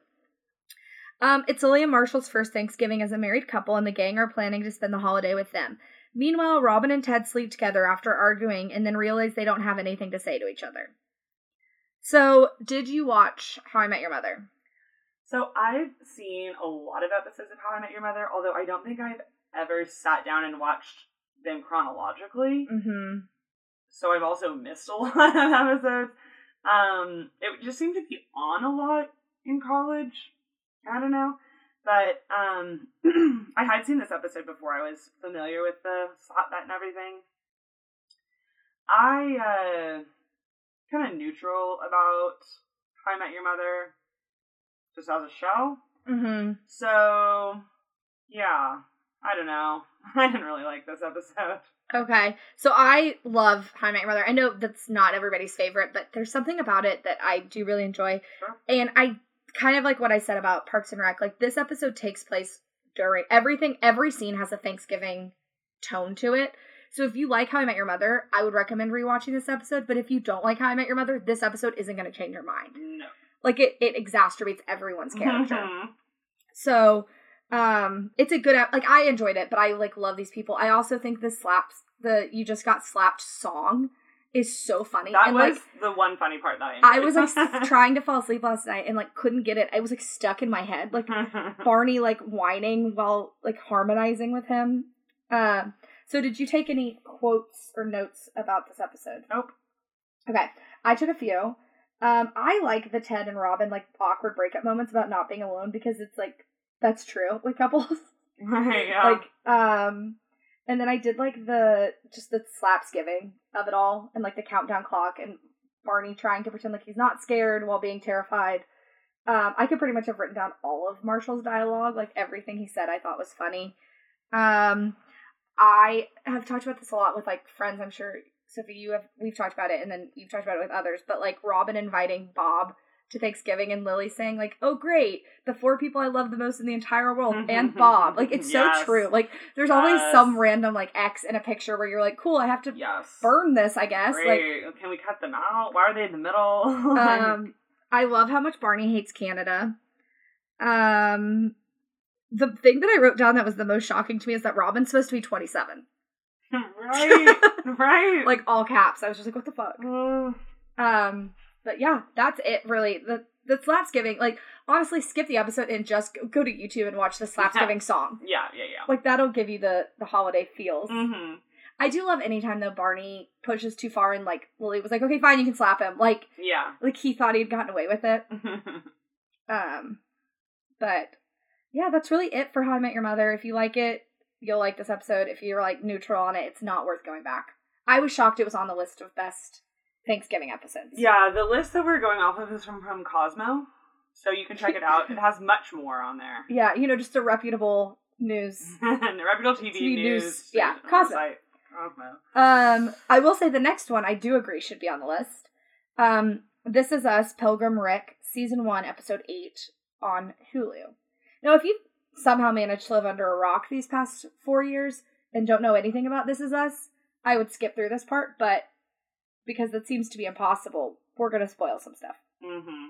Um, it's Lily and Marshall's first Thanksgiving as a married couple, and the gang are planning to spend the holiday with them. Meanwhile, Robin and Ted sleep together after arguing and then realize they don't have anything to say to each other. So, did you watch How I Met Your Mother? So I've seen a lot of episodes of How I Met Your Mother, although I don't think I've ever sat down and watched them chronologically. Mm-hmm. So I've also missed a lot of episodes. Um, it just seemed to be on a lot in college. I don't know. But um, I had seen this episode before. I was familiar with the slap bet and everything. I uh, kind of neutral about How I Met Your Mother, just as a show. Mm-hmm. So yeah, I don't know. I didn't really like this episode. Okay. So I love How I Met Your Mother. I know that's not everybody's favorite, but there's something about it that I do really enjoy. Sure. And I kind of like what I said about Parks and Rec. Like this episode takes place during everything, every scene has a Thanksgiving tone to it. So if you like How I Met Your Mother, I would recommend rewatching this episode. But if you don't like How I Met Your Mother, this episode isn't going to change your mind. No. Like it, it exacerbates everyone's character. Mhm. So, um, it's a good like I enjoyed it, but I like love these people. I also think the slaps the you just got slapped song is so funny. That and was like the one funny part that I I was like trying to fall asleep last night and like couldn't get it. I was like stuck in my head, like Barney like whining while like harmonizing with him. Um, so did you take any quotes or notes about this episode? Nope. Okay, I took a few. Um, I like the Ted and Robin like awkward breakup moments about not being alone because it's like that's true with couples. Right, yeah. like um, and then I did like the just the slaps giving of it all and like the countdown clock and Barney trying to pretend like he's not scared while being terrified. Um, I could pretty much have written down all of Marshall's dialogue, like everything he said I thought was funny. Um, I have talked about this a lot with like friends. I'm sure Sophie, you have we've talked about it, and then you've talked about it with others. But like Robin inviting Bob to Thanksgiving, and Lily saying like, "Oh, great, the four people I love the most in the entire world, and Bob." Like it's Yes. so true. Like there's always Yes. some random like X in a picture where you're like, "Cool, I have to yes. burn this." I guess like Can we cut them out? Why are they in the middle? um, I love how much Barney hates Canada. Um, the thing that I wrote down that was the most shocking to me is that Robin's supposed to be 27. right. Right. Like all caps. I was just like, what the fuck? Um, but yeah, that's it really. The the Slapsgiving, like honestly, skip the episode and just go, to YouTube and watch the Slapsgiving song. yeah, yeah, yeah. Like that'll give you the the holiday feels. Mm-hmm. I do love anytime though Barney pushes too far and like Lily was like, okay, fine, you can slap him. Like Yeah. like he thought he'd gotten away with it. Um, but yeah, that's really it for How I Met Your Mother. If you like it, you'll like this episode. If you're like neutral on it, it's not worth going back. I was shocked it was on the list of best Thanksgiving episodes. yeah, the list that we're going off of is from, from Cosmo. So you can check it out. It has much more on there. Yeah, you know, just a reputable news. the reputable TV, TV news. news, yeah, Cosmo. website. Cosmo. Um, I will say the next one I do agree should be on the list. Um, This Is Us, Pilgrim Rick, season one, episode eight on Hulu. Now, if you somehow managed to live under a rock these past four years and don't know anything about This Is Us, I would skip through this part, but because that seems to be impossible, we're going to spoil some stuff. Mm-hmm.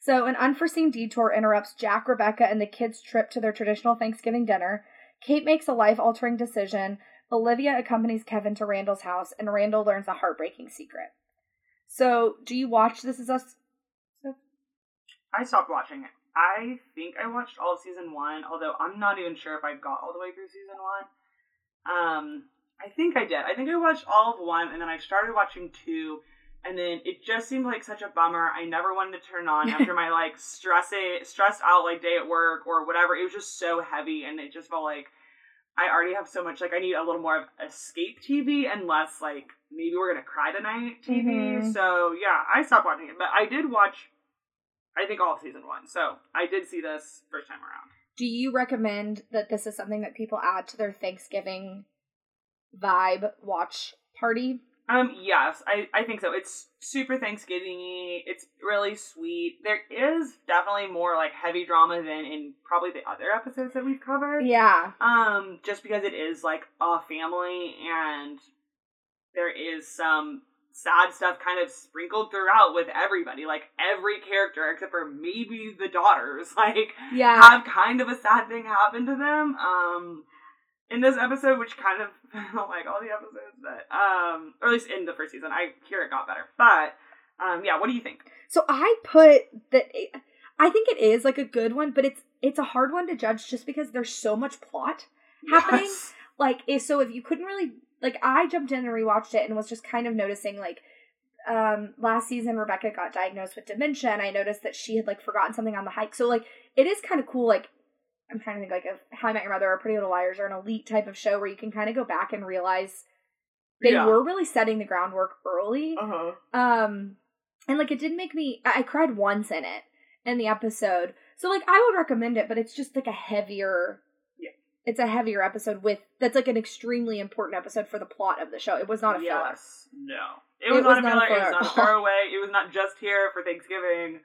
So, an unforeseen detour interrupts Jack, Rebecca, and the kids' trip to their traditional Thanksgiving dinner. Kate makes a life altering decision. Olivia accompanies Kevin to Randall's house, and Randall learns a heartbreaking secret. So, do you watch This Is Us? I stopped watching it. I think I watched all of season one, although I'm not even sure if I got all the way through season one. Um, I think I did. I think I watched all of one, and then I started watching two, and then it just seemed like such a bummer. I never wanted to turn on after my like stressy, stressed out like day at work or whatever. It was just so heavy, and it just felt like I already have so much. Like I need a little more of escape TV and less like maybe we're gonna cry tonight TV. Mhm. So yeah, I stopped watching it, but I did watch. I think all of season one. So I did see this first time around. Do you recommend that this is something that people add to their Thanksgiving vibe watch party? Um, yes, I, I think so. It's super Thanksgiving-y. It's really sweet. There is definitely more like heavy drama than in probably the other episodes that we've covered. Yeah. Um, just because it is like a family and there is some sad stuff kind of sprinkled throughout with everybody. Like every character except for maybe the daughters, like Yeah. have kind of a sad thing happen to them. Um in this episode, which kind of felt like all the episodes that um or at least in the first season, I hear it got better. But um yeah, what do you think? So I put that I think it is like a good one, but it's it's a hard one to judge just because there's so much plot happening. Yes. Like if so if you couldn't really like I jumped in and rewatched it and was just kind of noticing like um last season Rebecca got diagnosed with dementia and I noticed that she had like forgotten something on the hike. So like it is kind of cool like I'm trying to think like of How I Met Your Mother or Pretty Little Liars or an elite type of show where you can kind of go back and realize they Yeah. were really setting the groundwork early. Uh-huh. Um, and like it didn't make me. I I cried once in it in the episode, so like I would recommend it, but it's just like a heavier. Yeah. It's a heavier episode with that's like an extremely important episode for the plot of the show. It was not a filler. Yes. No. It was, It not, was a not filler. It was not a all. throwaway. It was not just here for Thanksgiving.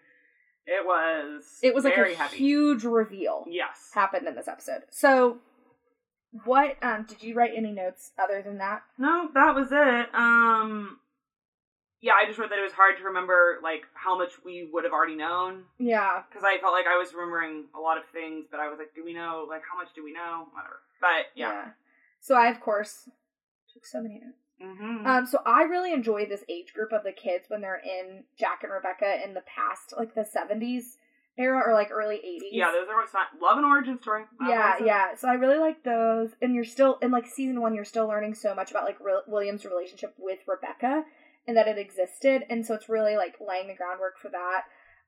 It was. It was like a heavy. huge reveal Yes. happened in this episode. So, what um did you write any notes other than that? No, that was it. Um. Yeah, I just wrote that it was hard to remember like how much we would have already known Yeah, because I felt like I was remembering a lot of things, but I was like, do we know? Like, how much do we know? Whatever. But yeah. So I of course took so many notes. Mm-hmm. Um, so I really enjoy this age group of the kids when they're in Jack and Rebecca in the past, like the seventies era or like early eighties. yeah, those are what's not love and origin story. Yeah, yeah. So I really like those, and you're still in like season one. You're still learning so much about like Re- William's relationship with Rebecca and that it existed, and so it's really like laying the groundwork for that.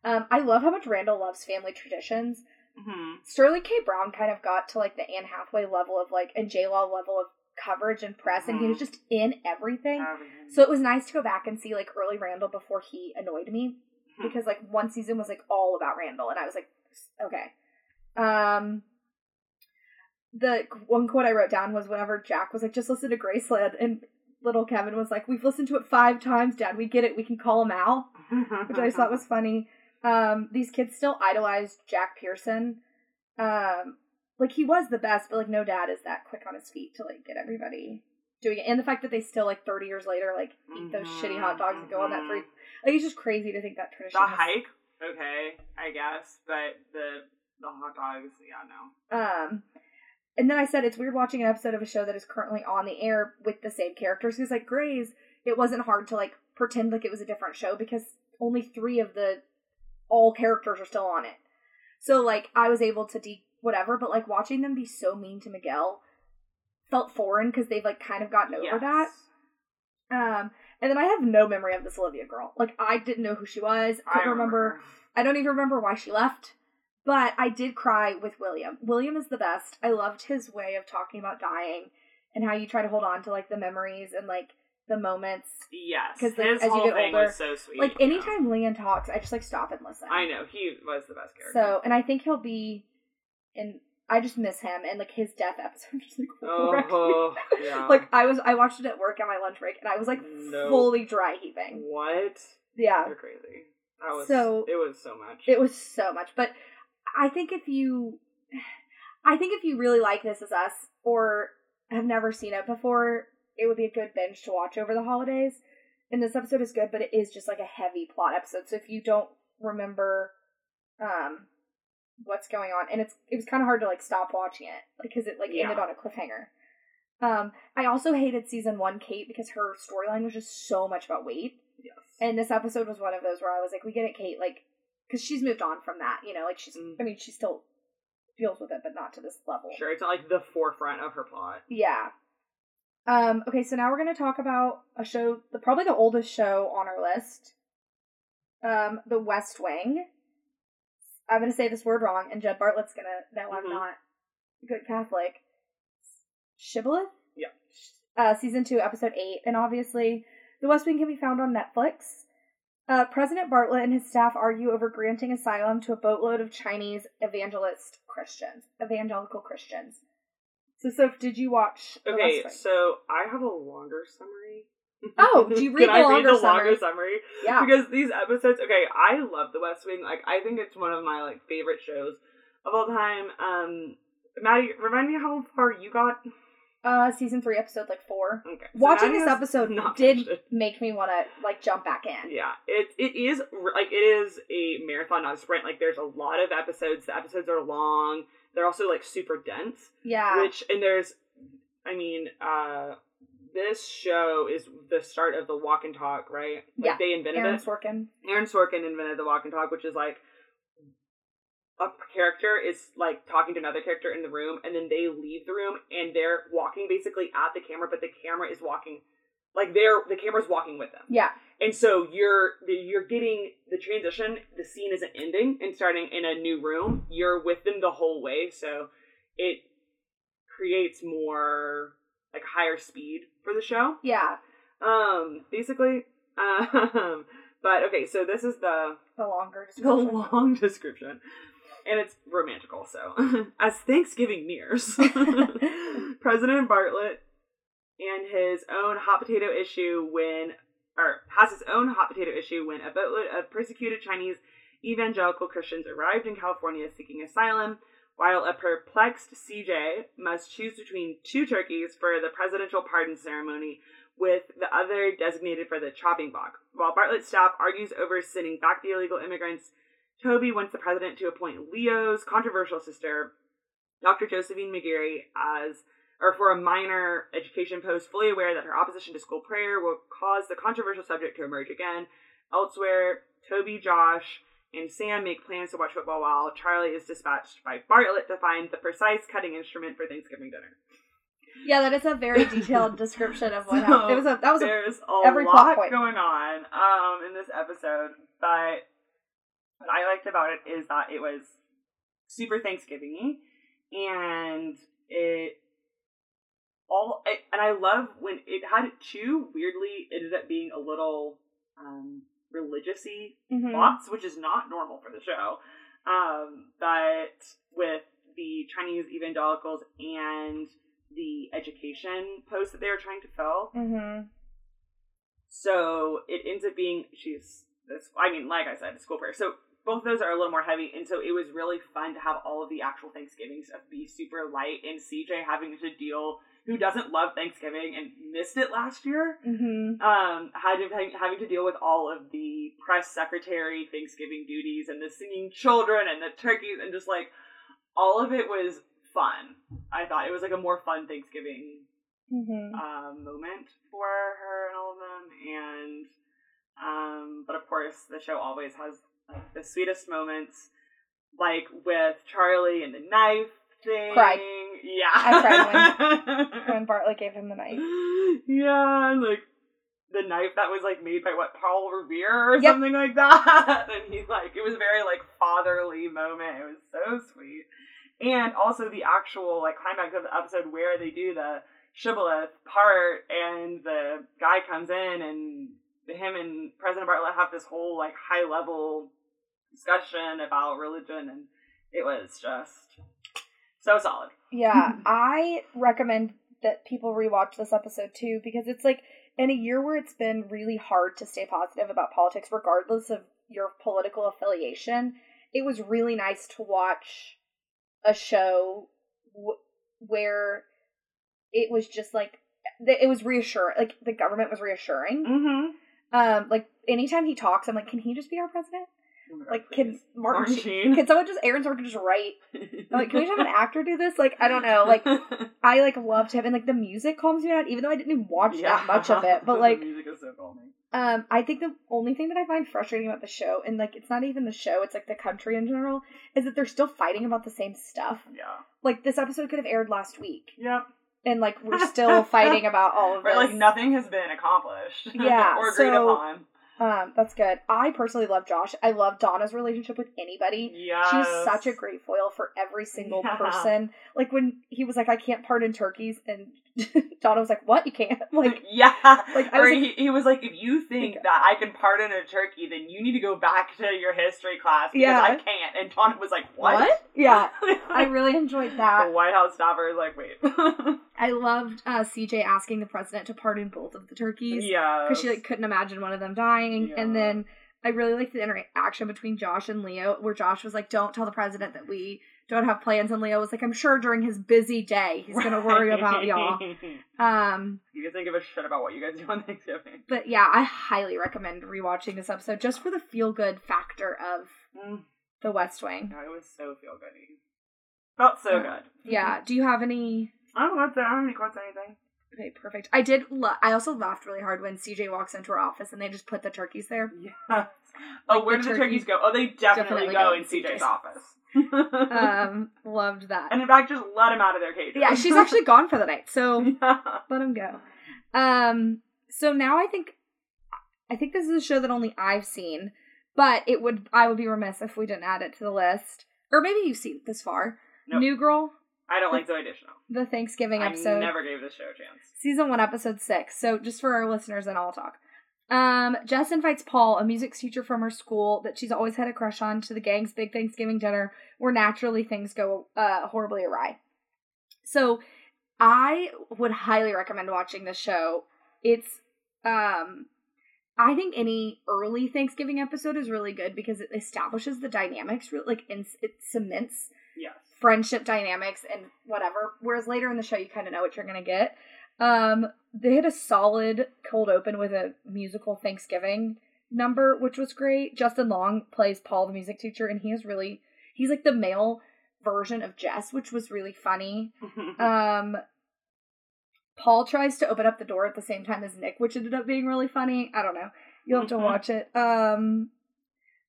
Um, I love how much Randall loves family traditions. Mhm. Sterling K. Brown kind of got to like the Anne Hathaway level of like and J Law level of coverage and press, and he was just in everything. Everything. So it was nice to go back and see like early Randall before he annoyed me Hmm. because like one season was like all about Randall and I was like okay. Um the one quote I wrote down was whenever Jack was like just listen to Graceland and little Kevin was like we've listened to it 5 times dad we get it we can call him out," which I thought was funny. Um these kids still idolized Jack Pearson. Um like he was the best but like no dad is that quick on his feet to like get everybody doing it and the fact that they still like 30 years later like eat those Mhm, shitty hot dogs and go on that free like it's just crazy to think that tradition the has- hike. Okay, I guess, but the the hot dogs. Yeah, no. um and then i said it's weird watching an episode of a show that is currently on the air with the same characters because like Grey's it wasn't hard to like pretend like it was a different show because only three of the all characters are still on it so like i was able to de whatever but like watching them be so mean to miguel felt foreign because they've like kind of gotten over Yes. that um and then i have no memory of this olivia girl like i didn't know who she was I couldn't remember I don't even remember why she left, but I did cry with William. William is the best. I loved his way of talking about dying and how you try to hold on to like the memories and like the moments. Yes, 'Cause, like, as you get thing older, was so sweet. Like yeah. anytime Leon talks, I just like stop and listen. I know he was the best character. So, and I think he'll be in. I just miss him and like his death episode just like oh yeah, Like I was, I watched it at work on my lunch break, and I was like No. fully dry heaving. what? Yeah, You're crazy. That was So- It was so much. It was so much, but I think if you, I think if you really like This Is Us or have never seen it before, it would be a good binge to watch over the holidays. And this episode is good, but it is just like a heavy plot episode. So if you don't remember, um, what's going on, and it's it was kind of hard to like stop watching it because it like Yeah. ended on a cliffhanger. Um, I also hated season one Kate because her storyline was just so much about weight. yes. And this episode was one of those where I was like, we get it, Kate, like, because she's moved on from that, you know, like she's, Mm. I mean, she still deals with it, but not to this level. Sure, it's not like the forefront of her plot. Yeah. Um, okay, so now we're going to talk about a show, the probably the oldest show on our list, um, The West Wing. I'm going to say this word wrong, and Jed Bartlet's going to know I'm Mhm. not a good Catholic. Shibboleth? Yeah. uh, season two, episode eight, and obviously, The West Wing can be found on Netflix. Uh, President Bartlett and his staff argue over granting asylum to a boatload of Chinese evangelist Christians, evangelical Christians. So, Soph, did you watch? The Okay, West Wing? so I have a longer summary. Oh, do you read Can the I longer read the summary? longer summary? yeah, Because these episodes, okay, I love The West Wing. Like, I think it's one of my like favorite shows of all time. Um, Maddie, remind me how far you got. Uh, season three, episode like four. Okay. so Watching this episode not did make me want to like jump back in. Yeah, it it is like it is a marathon, not a sprint. Like there's a lot of episodes. The episodes are long. They're also like super dense. Yeah. Which and there's, I mean, uh, this show is the start of the walk and talk, right? Like Yeah, they invented Aaron it. Sorkin. Aaron Sorkin invented the walk and talk, which is like a character is like talking to another character in the room, and then they leave the room and they're walking basically at the camera, but the camera is walking like they're the camera's walking with them, Yeah. and so you're you're getting the transition. The scene isn't ending and starting in a new room. You're with them the whole way, so it creates more like higher speed for the show. Yeah. Um, basically, um, but okay, so this is the The longer the long description, and it's romantic also. As Thanksgiving nears, President Bartlet and his own hot potato issue when, or has his own hot potato issue when a boatload of persecuted Chinese evangelical Christians arrived in California seeking asylum. While a perplexed CJ must choose between two turkeys for the presidential pardon ceremony, with the other designated for the chopping block. While Bartlet's staff argues over sending back the illegal immigrants, Toby wants the president to appoint Leo's controversial sister, Dr. Josephine McGarry, as or for a minor education post, fully aware that her opposition to school prayer will cause the controversial subject to emerge again. Elsewhere, Toby, Josh, and Sam make plans to watch football while Charlie is dispatched by Bartlet to find the precise cutting instrument for Thanksgiving dinner. Yeah, that is a very detailed description of what So, happened. It was a that was a There's a every lot point. going on um in this episode, but what I liked about it is that it was super Thanksgiving and it all it, and I love when it had two weirdly ended up being a little um religiously Mhm. plots, which is not normal for the show. Um, but with the Chinese evangelicals and the education post that they were trying to fill, Mhm. so it ends up being she's this. I mean, like I said, school prayer. So both of those are a little more heavy, and so it was really fun to have all of the actual Thanksgiving stuff be super light, and CJ having to deal who doesn't love Thanksgiving and missed it last year Mhm. um, had to, having to deal with all of the press secretary Thanksgiving duties and the singing children and the turkeys and just like all of it was fun. I thought it was like a more fun Thanksgiving Mhm. um, moment for her and all of them. And um, but of course, the show always has like, the sweetest moments, like with Charlie and the knife thing. Cried. Yeah, I cried When Bartlet gave him the knife. yeah, like the knife that was like made by what Paul Revere or Yep. something like that. and he's like, it was very like fatherly moment. It was so sweet. And also the actual like climax of the episode where they do the shibboleth part and the guy comes in and him and President Bartlet have this whole like high level discussion about religion and it was just so solid. Yeah, I recommend that people rewatch this episode too because it's like in a year where it's been really hard to stay positive about politics, regardless of your political affiliation. It was really nice to watch a show w- where it was just like it was reassuring. Like the government was reassuring. Mm-hmm. Um, like anytime he talks, I'm like, can he just be our president? Like, can Martin, Martin can someone just Aaron Sorkin just write? Like, can we just have an actor do this? Like, I don't know. Like, I like loved him, and like the music calms me down, even though I didn't even watch that much of it. But like, the music is so calming. um, I think the only thing that I find frustrating about the show, and like, it's not even the show; it's like the country in general, is that they're still fighting about the same stuff. Yeah. Like, this episode could have aired last week, Yep. and like, we're still fighting about all of Right, this. like nothing has been accomplished. Yeah, or agreed so- upon. Um, that's good. I personally love Josh. I love Donna's relationship with anybody. Yeah. She's such a great foil for every single Yeah. person. Like when he was like, "I can't pardon turkeys," and Donna was like, "What? You can't?" Like, yeah, like, I or was he, he was like, if you think that I can pardon a turkey, then you need to go back to your history class because Yeah. I can't. And Donna was like, what? Yeah, I really enjoyed that. the. White House staffer is like, wait. I loved uh, CJ asking the president to pardon both of the turkeys yeah, because she like couldn't imagine one of them dying, and then. I really liked the interaction between Josh and Leo, where Josh was like, "Don't tell the president that we don't have plans, and Leo was like, I'm sure during his busy day he's gonna worry about y'all. Um, You guys don't give a shit about what you guys do on Thanksgiving. but yeah, I highly recommend rewatching this episode just for the feel good factor of Mm. The West Wing. God, it was so feel goody. Felt so Yeah. good. Yeah. Do you have any? I don't know what's I don't have any quotes or anything. Okay, perfect. I did. Lo- I also laughed really hard when CJ walks into her office and they just put the turkeys there. Yeah. Oh, where the did the turkeys go? Oh, they definitely, definitely go, go in in CJ's CJ's. office. Um, loved that. and in fact, just let him out of their cage. Yeah, she's actually gone for the night, so yeah. let him go. Um, so now I think, I think this is a show that only I've seen, but it would I would be remiss if we didn't add it to the list. Or maybe you've seen it this far. Nope. New Girl, I don't like the Deschanel. the Thanksgiving I episode. never gave this show a chance. season one, episode six. So just for our listeners, and I'll talk. Um, Jess invites Paul, a music teacher from her school that she's always had a crush on, to the gang's big Thanksgiving dinner, where naturally things go uh, horribly awry. So I would highly recommend watching this show. It's um I think any early Thanksgiving episode is really good because it establishes the dynamics, like in, it cements Yes. friendship dynamics and whatever. Whereas later in the show, you kind of know what you're gonna get. Um, they had a solid cold open with a musical Thanksgiving number, which was great. Justin Long plays Paul, the music teacher, and he is really he's like the male version of Jess, which was really funny. Um, Paul tries to open up the door at the same time as Nick, which ended up being really funny. I don't know. You'll have to Mhm. watch it. Um,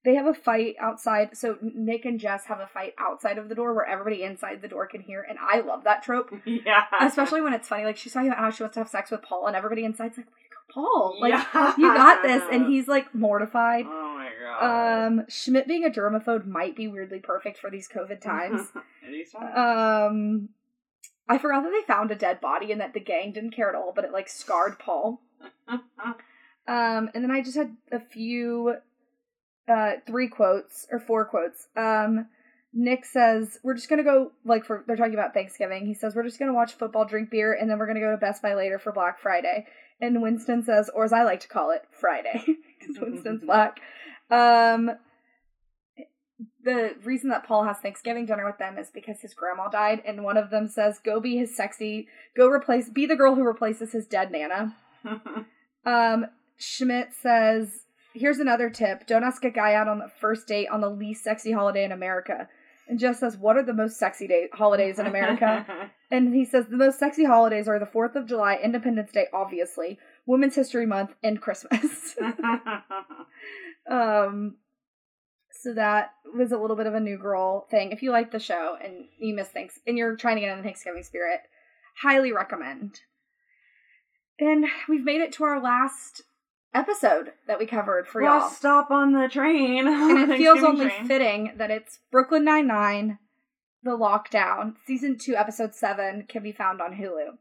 they have a fight outside. So Nick and Jess have a fight outside of the door where everybody inside the door can hear, and I love that trope, yeah. especially when it's funny. Like she's talking about how she wants to have sex with Paul, and everybody inside's like, "Way to go, Paul! Like Yeah. you got this," and he's like mortified. Oh my god. Um, Schmidt being a germaphobe might be weirdly perfect for these COVID times. Um, I forgot that they found a dead body and that the gang didn't care at all, but it like scarred Paul. Um, and then I just had a few, uh, three quotes or four quotes. Um, Nick says we're just gonna go like for they're talking about Thanksgiving. He says we're just gonna watch football, drink beer, and then we're gonna go to Best Buy later for Black Friday. And Winston says, or as I like to call it, Friday, because Winston's black. Um, the reason that Paul has Thanksgiving dinner with them is because his grandma died, and one of them says, "Go be his sexy, go replace, be the girl who replaces his dead nana." Um, Schmidt says, "Here's another tip: don't ask a guy out on the first date on the least sexy holiday in America." And Jess says, "What are the most sexy day- holidays in America?" and he says, "The most sexy holidays are the Fourth of July, Independence Day, obviously, Women's History Month, and Christmas." um, so that was a little bit of a new girl thing. If you like the show and you miss things and you're trying to get in the Thanksgiving spirit, highly recommend. And we've made it to our last episode that we covered for y'all. Stop on the train. And it feels only train. fitting that it's Brooklyn Nine Nine, The Lockdown, season two, episode seven, can be found on Hulu.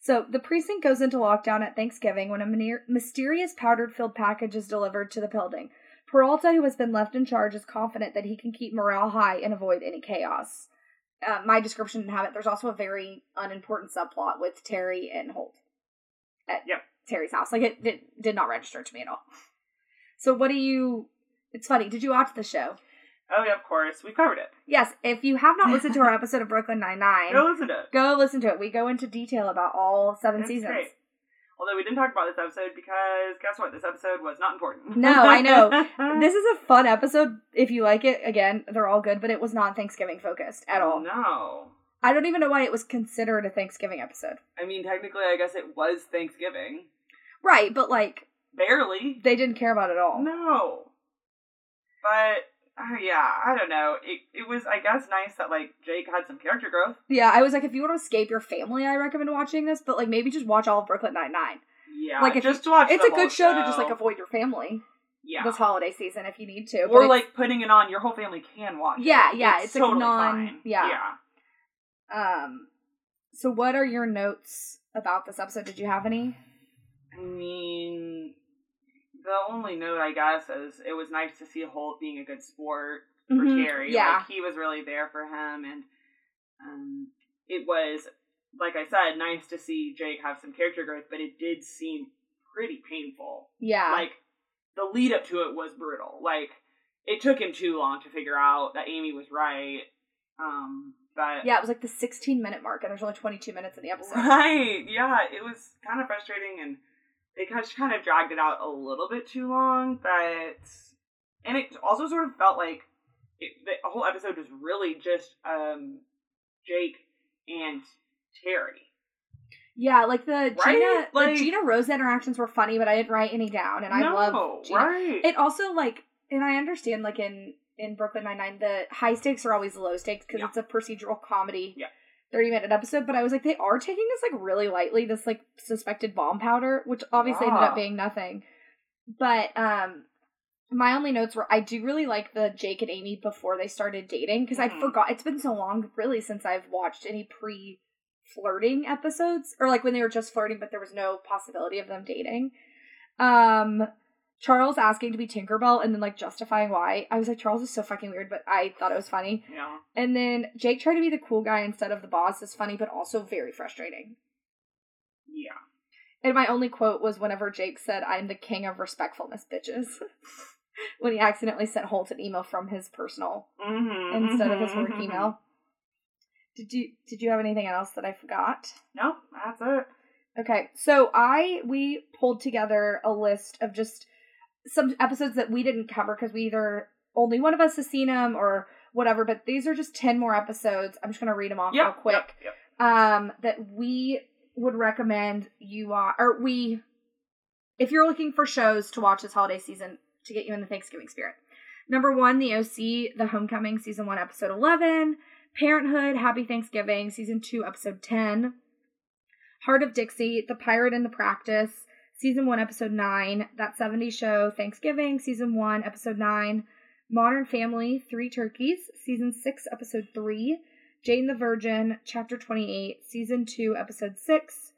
So the precinct goes into lockdown at Thanksgiving when a mysterious powder-filled package is delivered to the building. Peralta, who has been left in charge, is confident that he can keep morale high and avoid any chaos. Uh, my description didn't have it. There's also a very unimportant subplot with Terry and Holt at Yep. Terry's house. Like it did, did not register to me at all. So what do you? It's funny. Did you watch the show? Oh yeah, of course. We covered it. Yes. If you have not listened to our episode of Brooklyn Nine Nine, Go listen to it. go listen to it. We go into detail about all seven It's seasons. great. Although we didn't talk about this episode because guess what? This episode was not important. No, I know. This is a fun episode. If you like it, again, they're all good, but it was not Thanksgiving focused at all. No. I don't even know why it was considered a Thanksgiving episode. I mean, technically, I guess it was Thanksgiving. Right, but like Barely. they didn't care about it at all. No. But uh, yeah, I don't know. It it was I guess nice that like Jake had some character growth. Yeah, I was like, if you want to escape your family, I recommend watching this. But like, maybe just watch all of Brooklyn Nine Nine. Yeah, Like, if just to watch. It's a good whole show to just like avoid your family yeah, this holiday season if you need to. or it's- like putting it on. Your whole family can watch. Yeah, it. yeah, it's, like, totally non- fine. yeah. yeah. um. So, what are your notes about this episode? Did you have any? I mean, the only note I guess is it was nice to see Holt being a good sport for Mhm, Carrie. Yeah, Like, he was really there for him, and um, it was like I said, nice to see Jake have some character growth, but it did seem pretty painful. yeah, Like the lead up to it was brutal. Like it took him too long to figure out that Amy was right, Um, but Yeah, it was like the 16 minute mark, and there's only 22 minutes in the episode. Right. Yeah, it was kind of frustrating, and they kind of, kind of dragged it out a little bit too long. But and it also sort of felt like it, the whole episode was really just um Jake and Terry. Yeah, like the Right? Gina, Like- the Gina Rose interactions were funny, but I didn't write any down, and I no, love Gina. right. It also like, and I understand like in in Brooklyn Nine Nine, the high stakes are always low stakes because Yeah. it's a procedural comedy. Yeah. 30 minute episode, but I was like, they are taking this like really lightly, this like suspected bomb powder, which obviously ended up being nothing. But um my only notes were I do really like the Jake and Amy before they started dating because I Mhm. forgot it's been so long really since I've watched any pre flirting episodes or like when they were just flirting but there was no possibility of them dating. Um Charles asking to be Tinkerbell and then like justifying why. I was like Charles is so fucking weird but I thought it was funny. yeah. And then Jake trying to be the cool guy instead of the boss is funny but also very frustrating. Yeah. And my only quote was whenever Jake said, I'm the king of respectfulness, bitches. when he accidentally sent Holt an email from his personal Mm-hmm, instead of his work email. Did you did you have anything else that I forgot? No, that's it. Okay, so I we pulled together a list of just some episodes that we didn't cover because we either only one of us has seen them or whatever. But these are just ten more episodes. I'm just gonna read them off real quick. Yep, yep. um that we would recommend you uh, or we if you're looking for shows to watch this holiday season to get you in the Thanksgiving spirit. Number one, The OC, The Homecoming, season one, episode 11. Parenthood, Happy Thanksgiving, season two, episode 10. Hart of Dixie, The Pirate in the Practice, season one, episode 9. That 70s Show, Thanksgiving, season one, episode 9. Modern Family, Three Turkeys, season six, episode 3. Jane the Virgin, chapter 28, season 2, episode 6.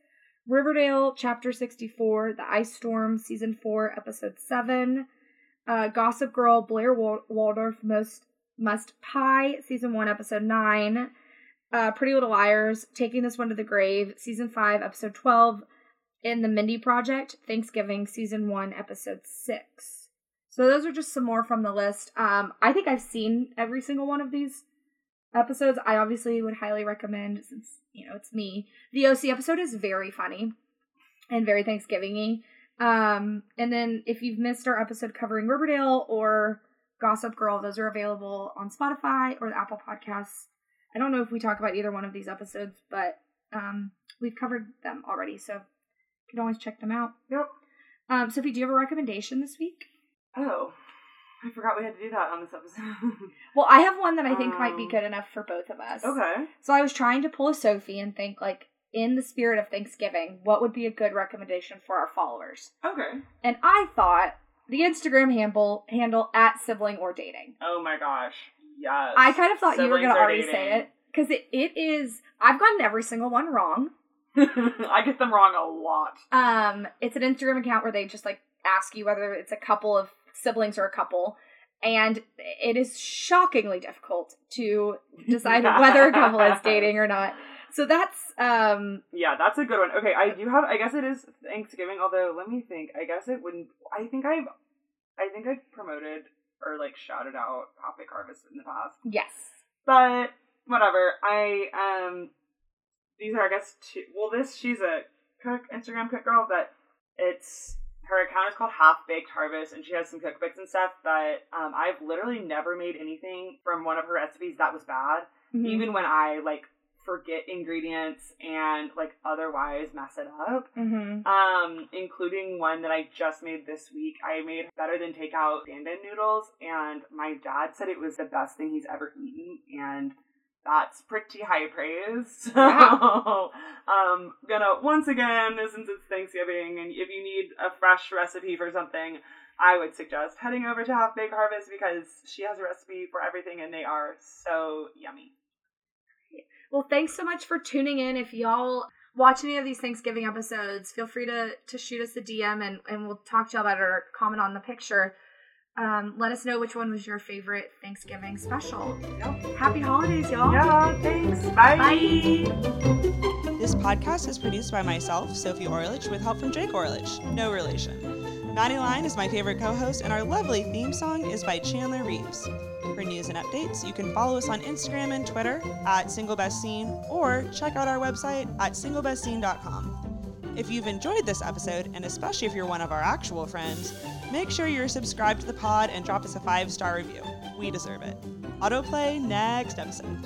Riverdale, chapter 64, The Ice Storm, season 4, episode 7. Uh, Gossip Girl, Blair Wal- Waldorf, Most Must Pie, season 1, episode 9. Uh, Pretty Little Liars, Taking This One to the Grave, season 5, episode 12. In The Mindy Project, Thanksgiving, season 1, episode 6. So those are just some more from the list. Um, I think I've seen every single one of these episodes. I obviously would highly recommend since you know it's me. The OC episode is very funny and very Thanksgiving-y. Um, and then if you've missed our episode covering Riverdale or Gossip Girl, those are available on Spotify or the Apple Podcasts. I don't know if we talk about either one of these episodes, but um, we've covered them already, so you can always check them out. Yep. Um, Sophie, do you have a recommendation this week? Oh, I forgot we had to do that on this episode. Well, I have one that I think might be Um, good enough for both of us. okay. So I was trying to pull a Sophie and think like in the spirit of Thanksgiving, what would be a good recommendation for our followers? Okay. And I thought the Instagram handle handle at sibling or dating. Oh my gosh. Yes. I kind of thought you were going to already say it because it, it is. I've gotten every single one wrong. I get them wrong a lot. Um, it's an Instagram account where they just like ask you whether it's a couple of siblings or a couple, and it is shockingly difficult to decide whether a couple is dating or not. So that's um Yeah, that's a good one. Okay, I do have. I guess it is Thanksgiving. Although, let me think. I guess it wouldn't. I think I've. I think I've promoted or like shouted out Topic Harvest in the past. yes. But whatever. I um. These are, I guess, two. Well, this she's a cook Instagram cook girl, but it's her account is called Half Baked Harvest, and she has some cookbooks and stuff. But um, I've literally never made anything from one of her recipes that was bad Mhm. even when I like forget ingredients and like otherwise mess it up. Mhm. Um, including one that I just made this week. I made better than takeout dandan noodles, and my dad said it was the best thing he's ever eaten, and that's pretty high praise. So, um, gonna once again, since it's Thanksgiving, and if you need a fresh recipe for something, I would suggest heading over to Half Baked Harvest because she has a recipe for everything, and they are so yummy. Well, thanks so much for tuning in. If y'all watch any of these Thanksgiving episodes, feel free to to shoot us a DM and and we'll talk to y'all about it or comment on the picture. Um, let us know which one was your favorite Thanksgiving special. Yep. Happy holidays, y'all. Yeah, thanks. Bye. Bye. This podcast is produced by myself, Sophie Orlich, with help from Jake Orlich, no relation. Maddie Line is my favorite co host, and our lovely theme song is by Chandler Reeves. For news and updates, you can follow us on Instagram and Twitter at SingleBestScene or check out our website at singlebestscene.com. If you've enjoyed this episode, and especially if you're one of our actual friends, make sure you're subscribed to the pod and drop us a five star review. We deserve it. Autoplay next episode.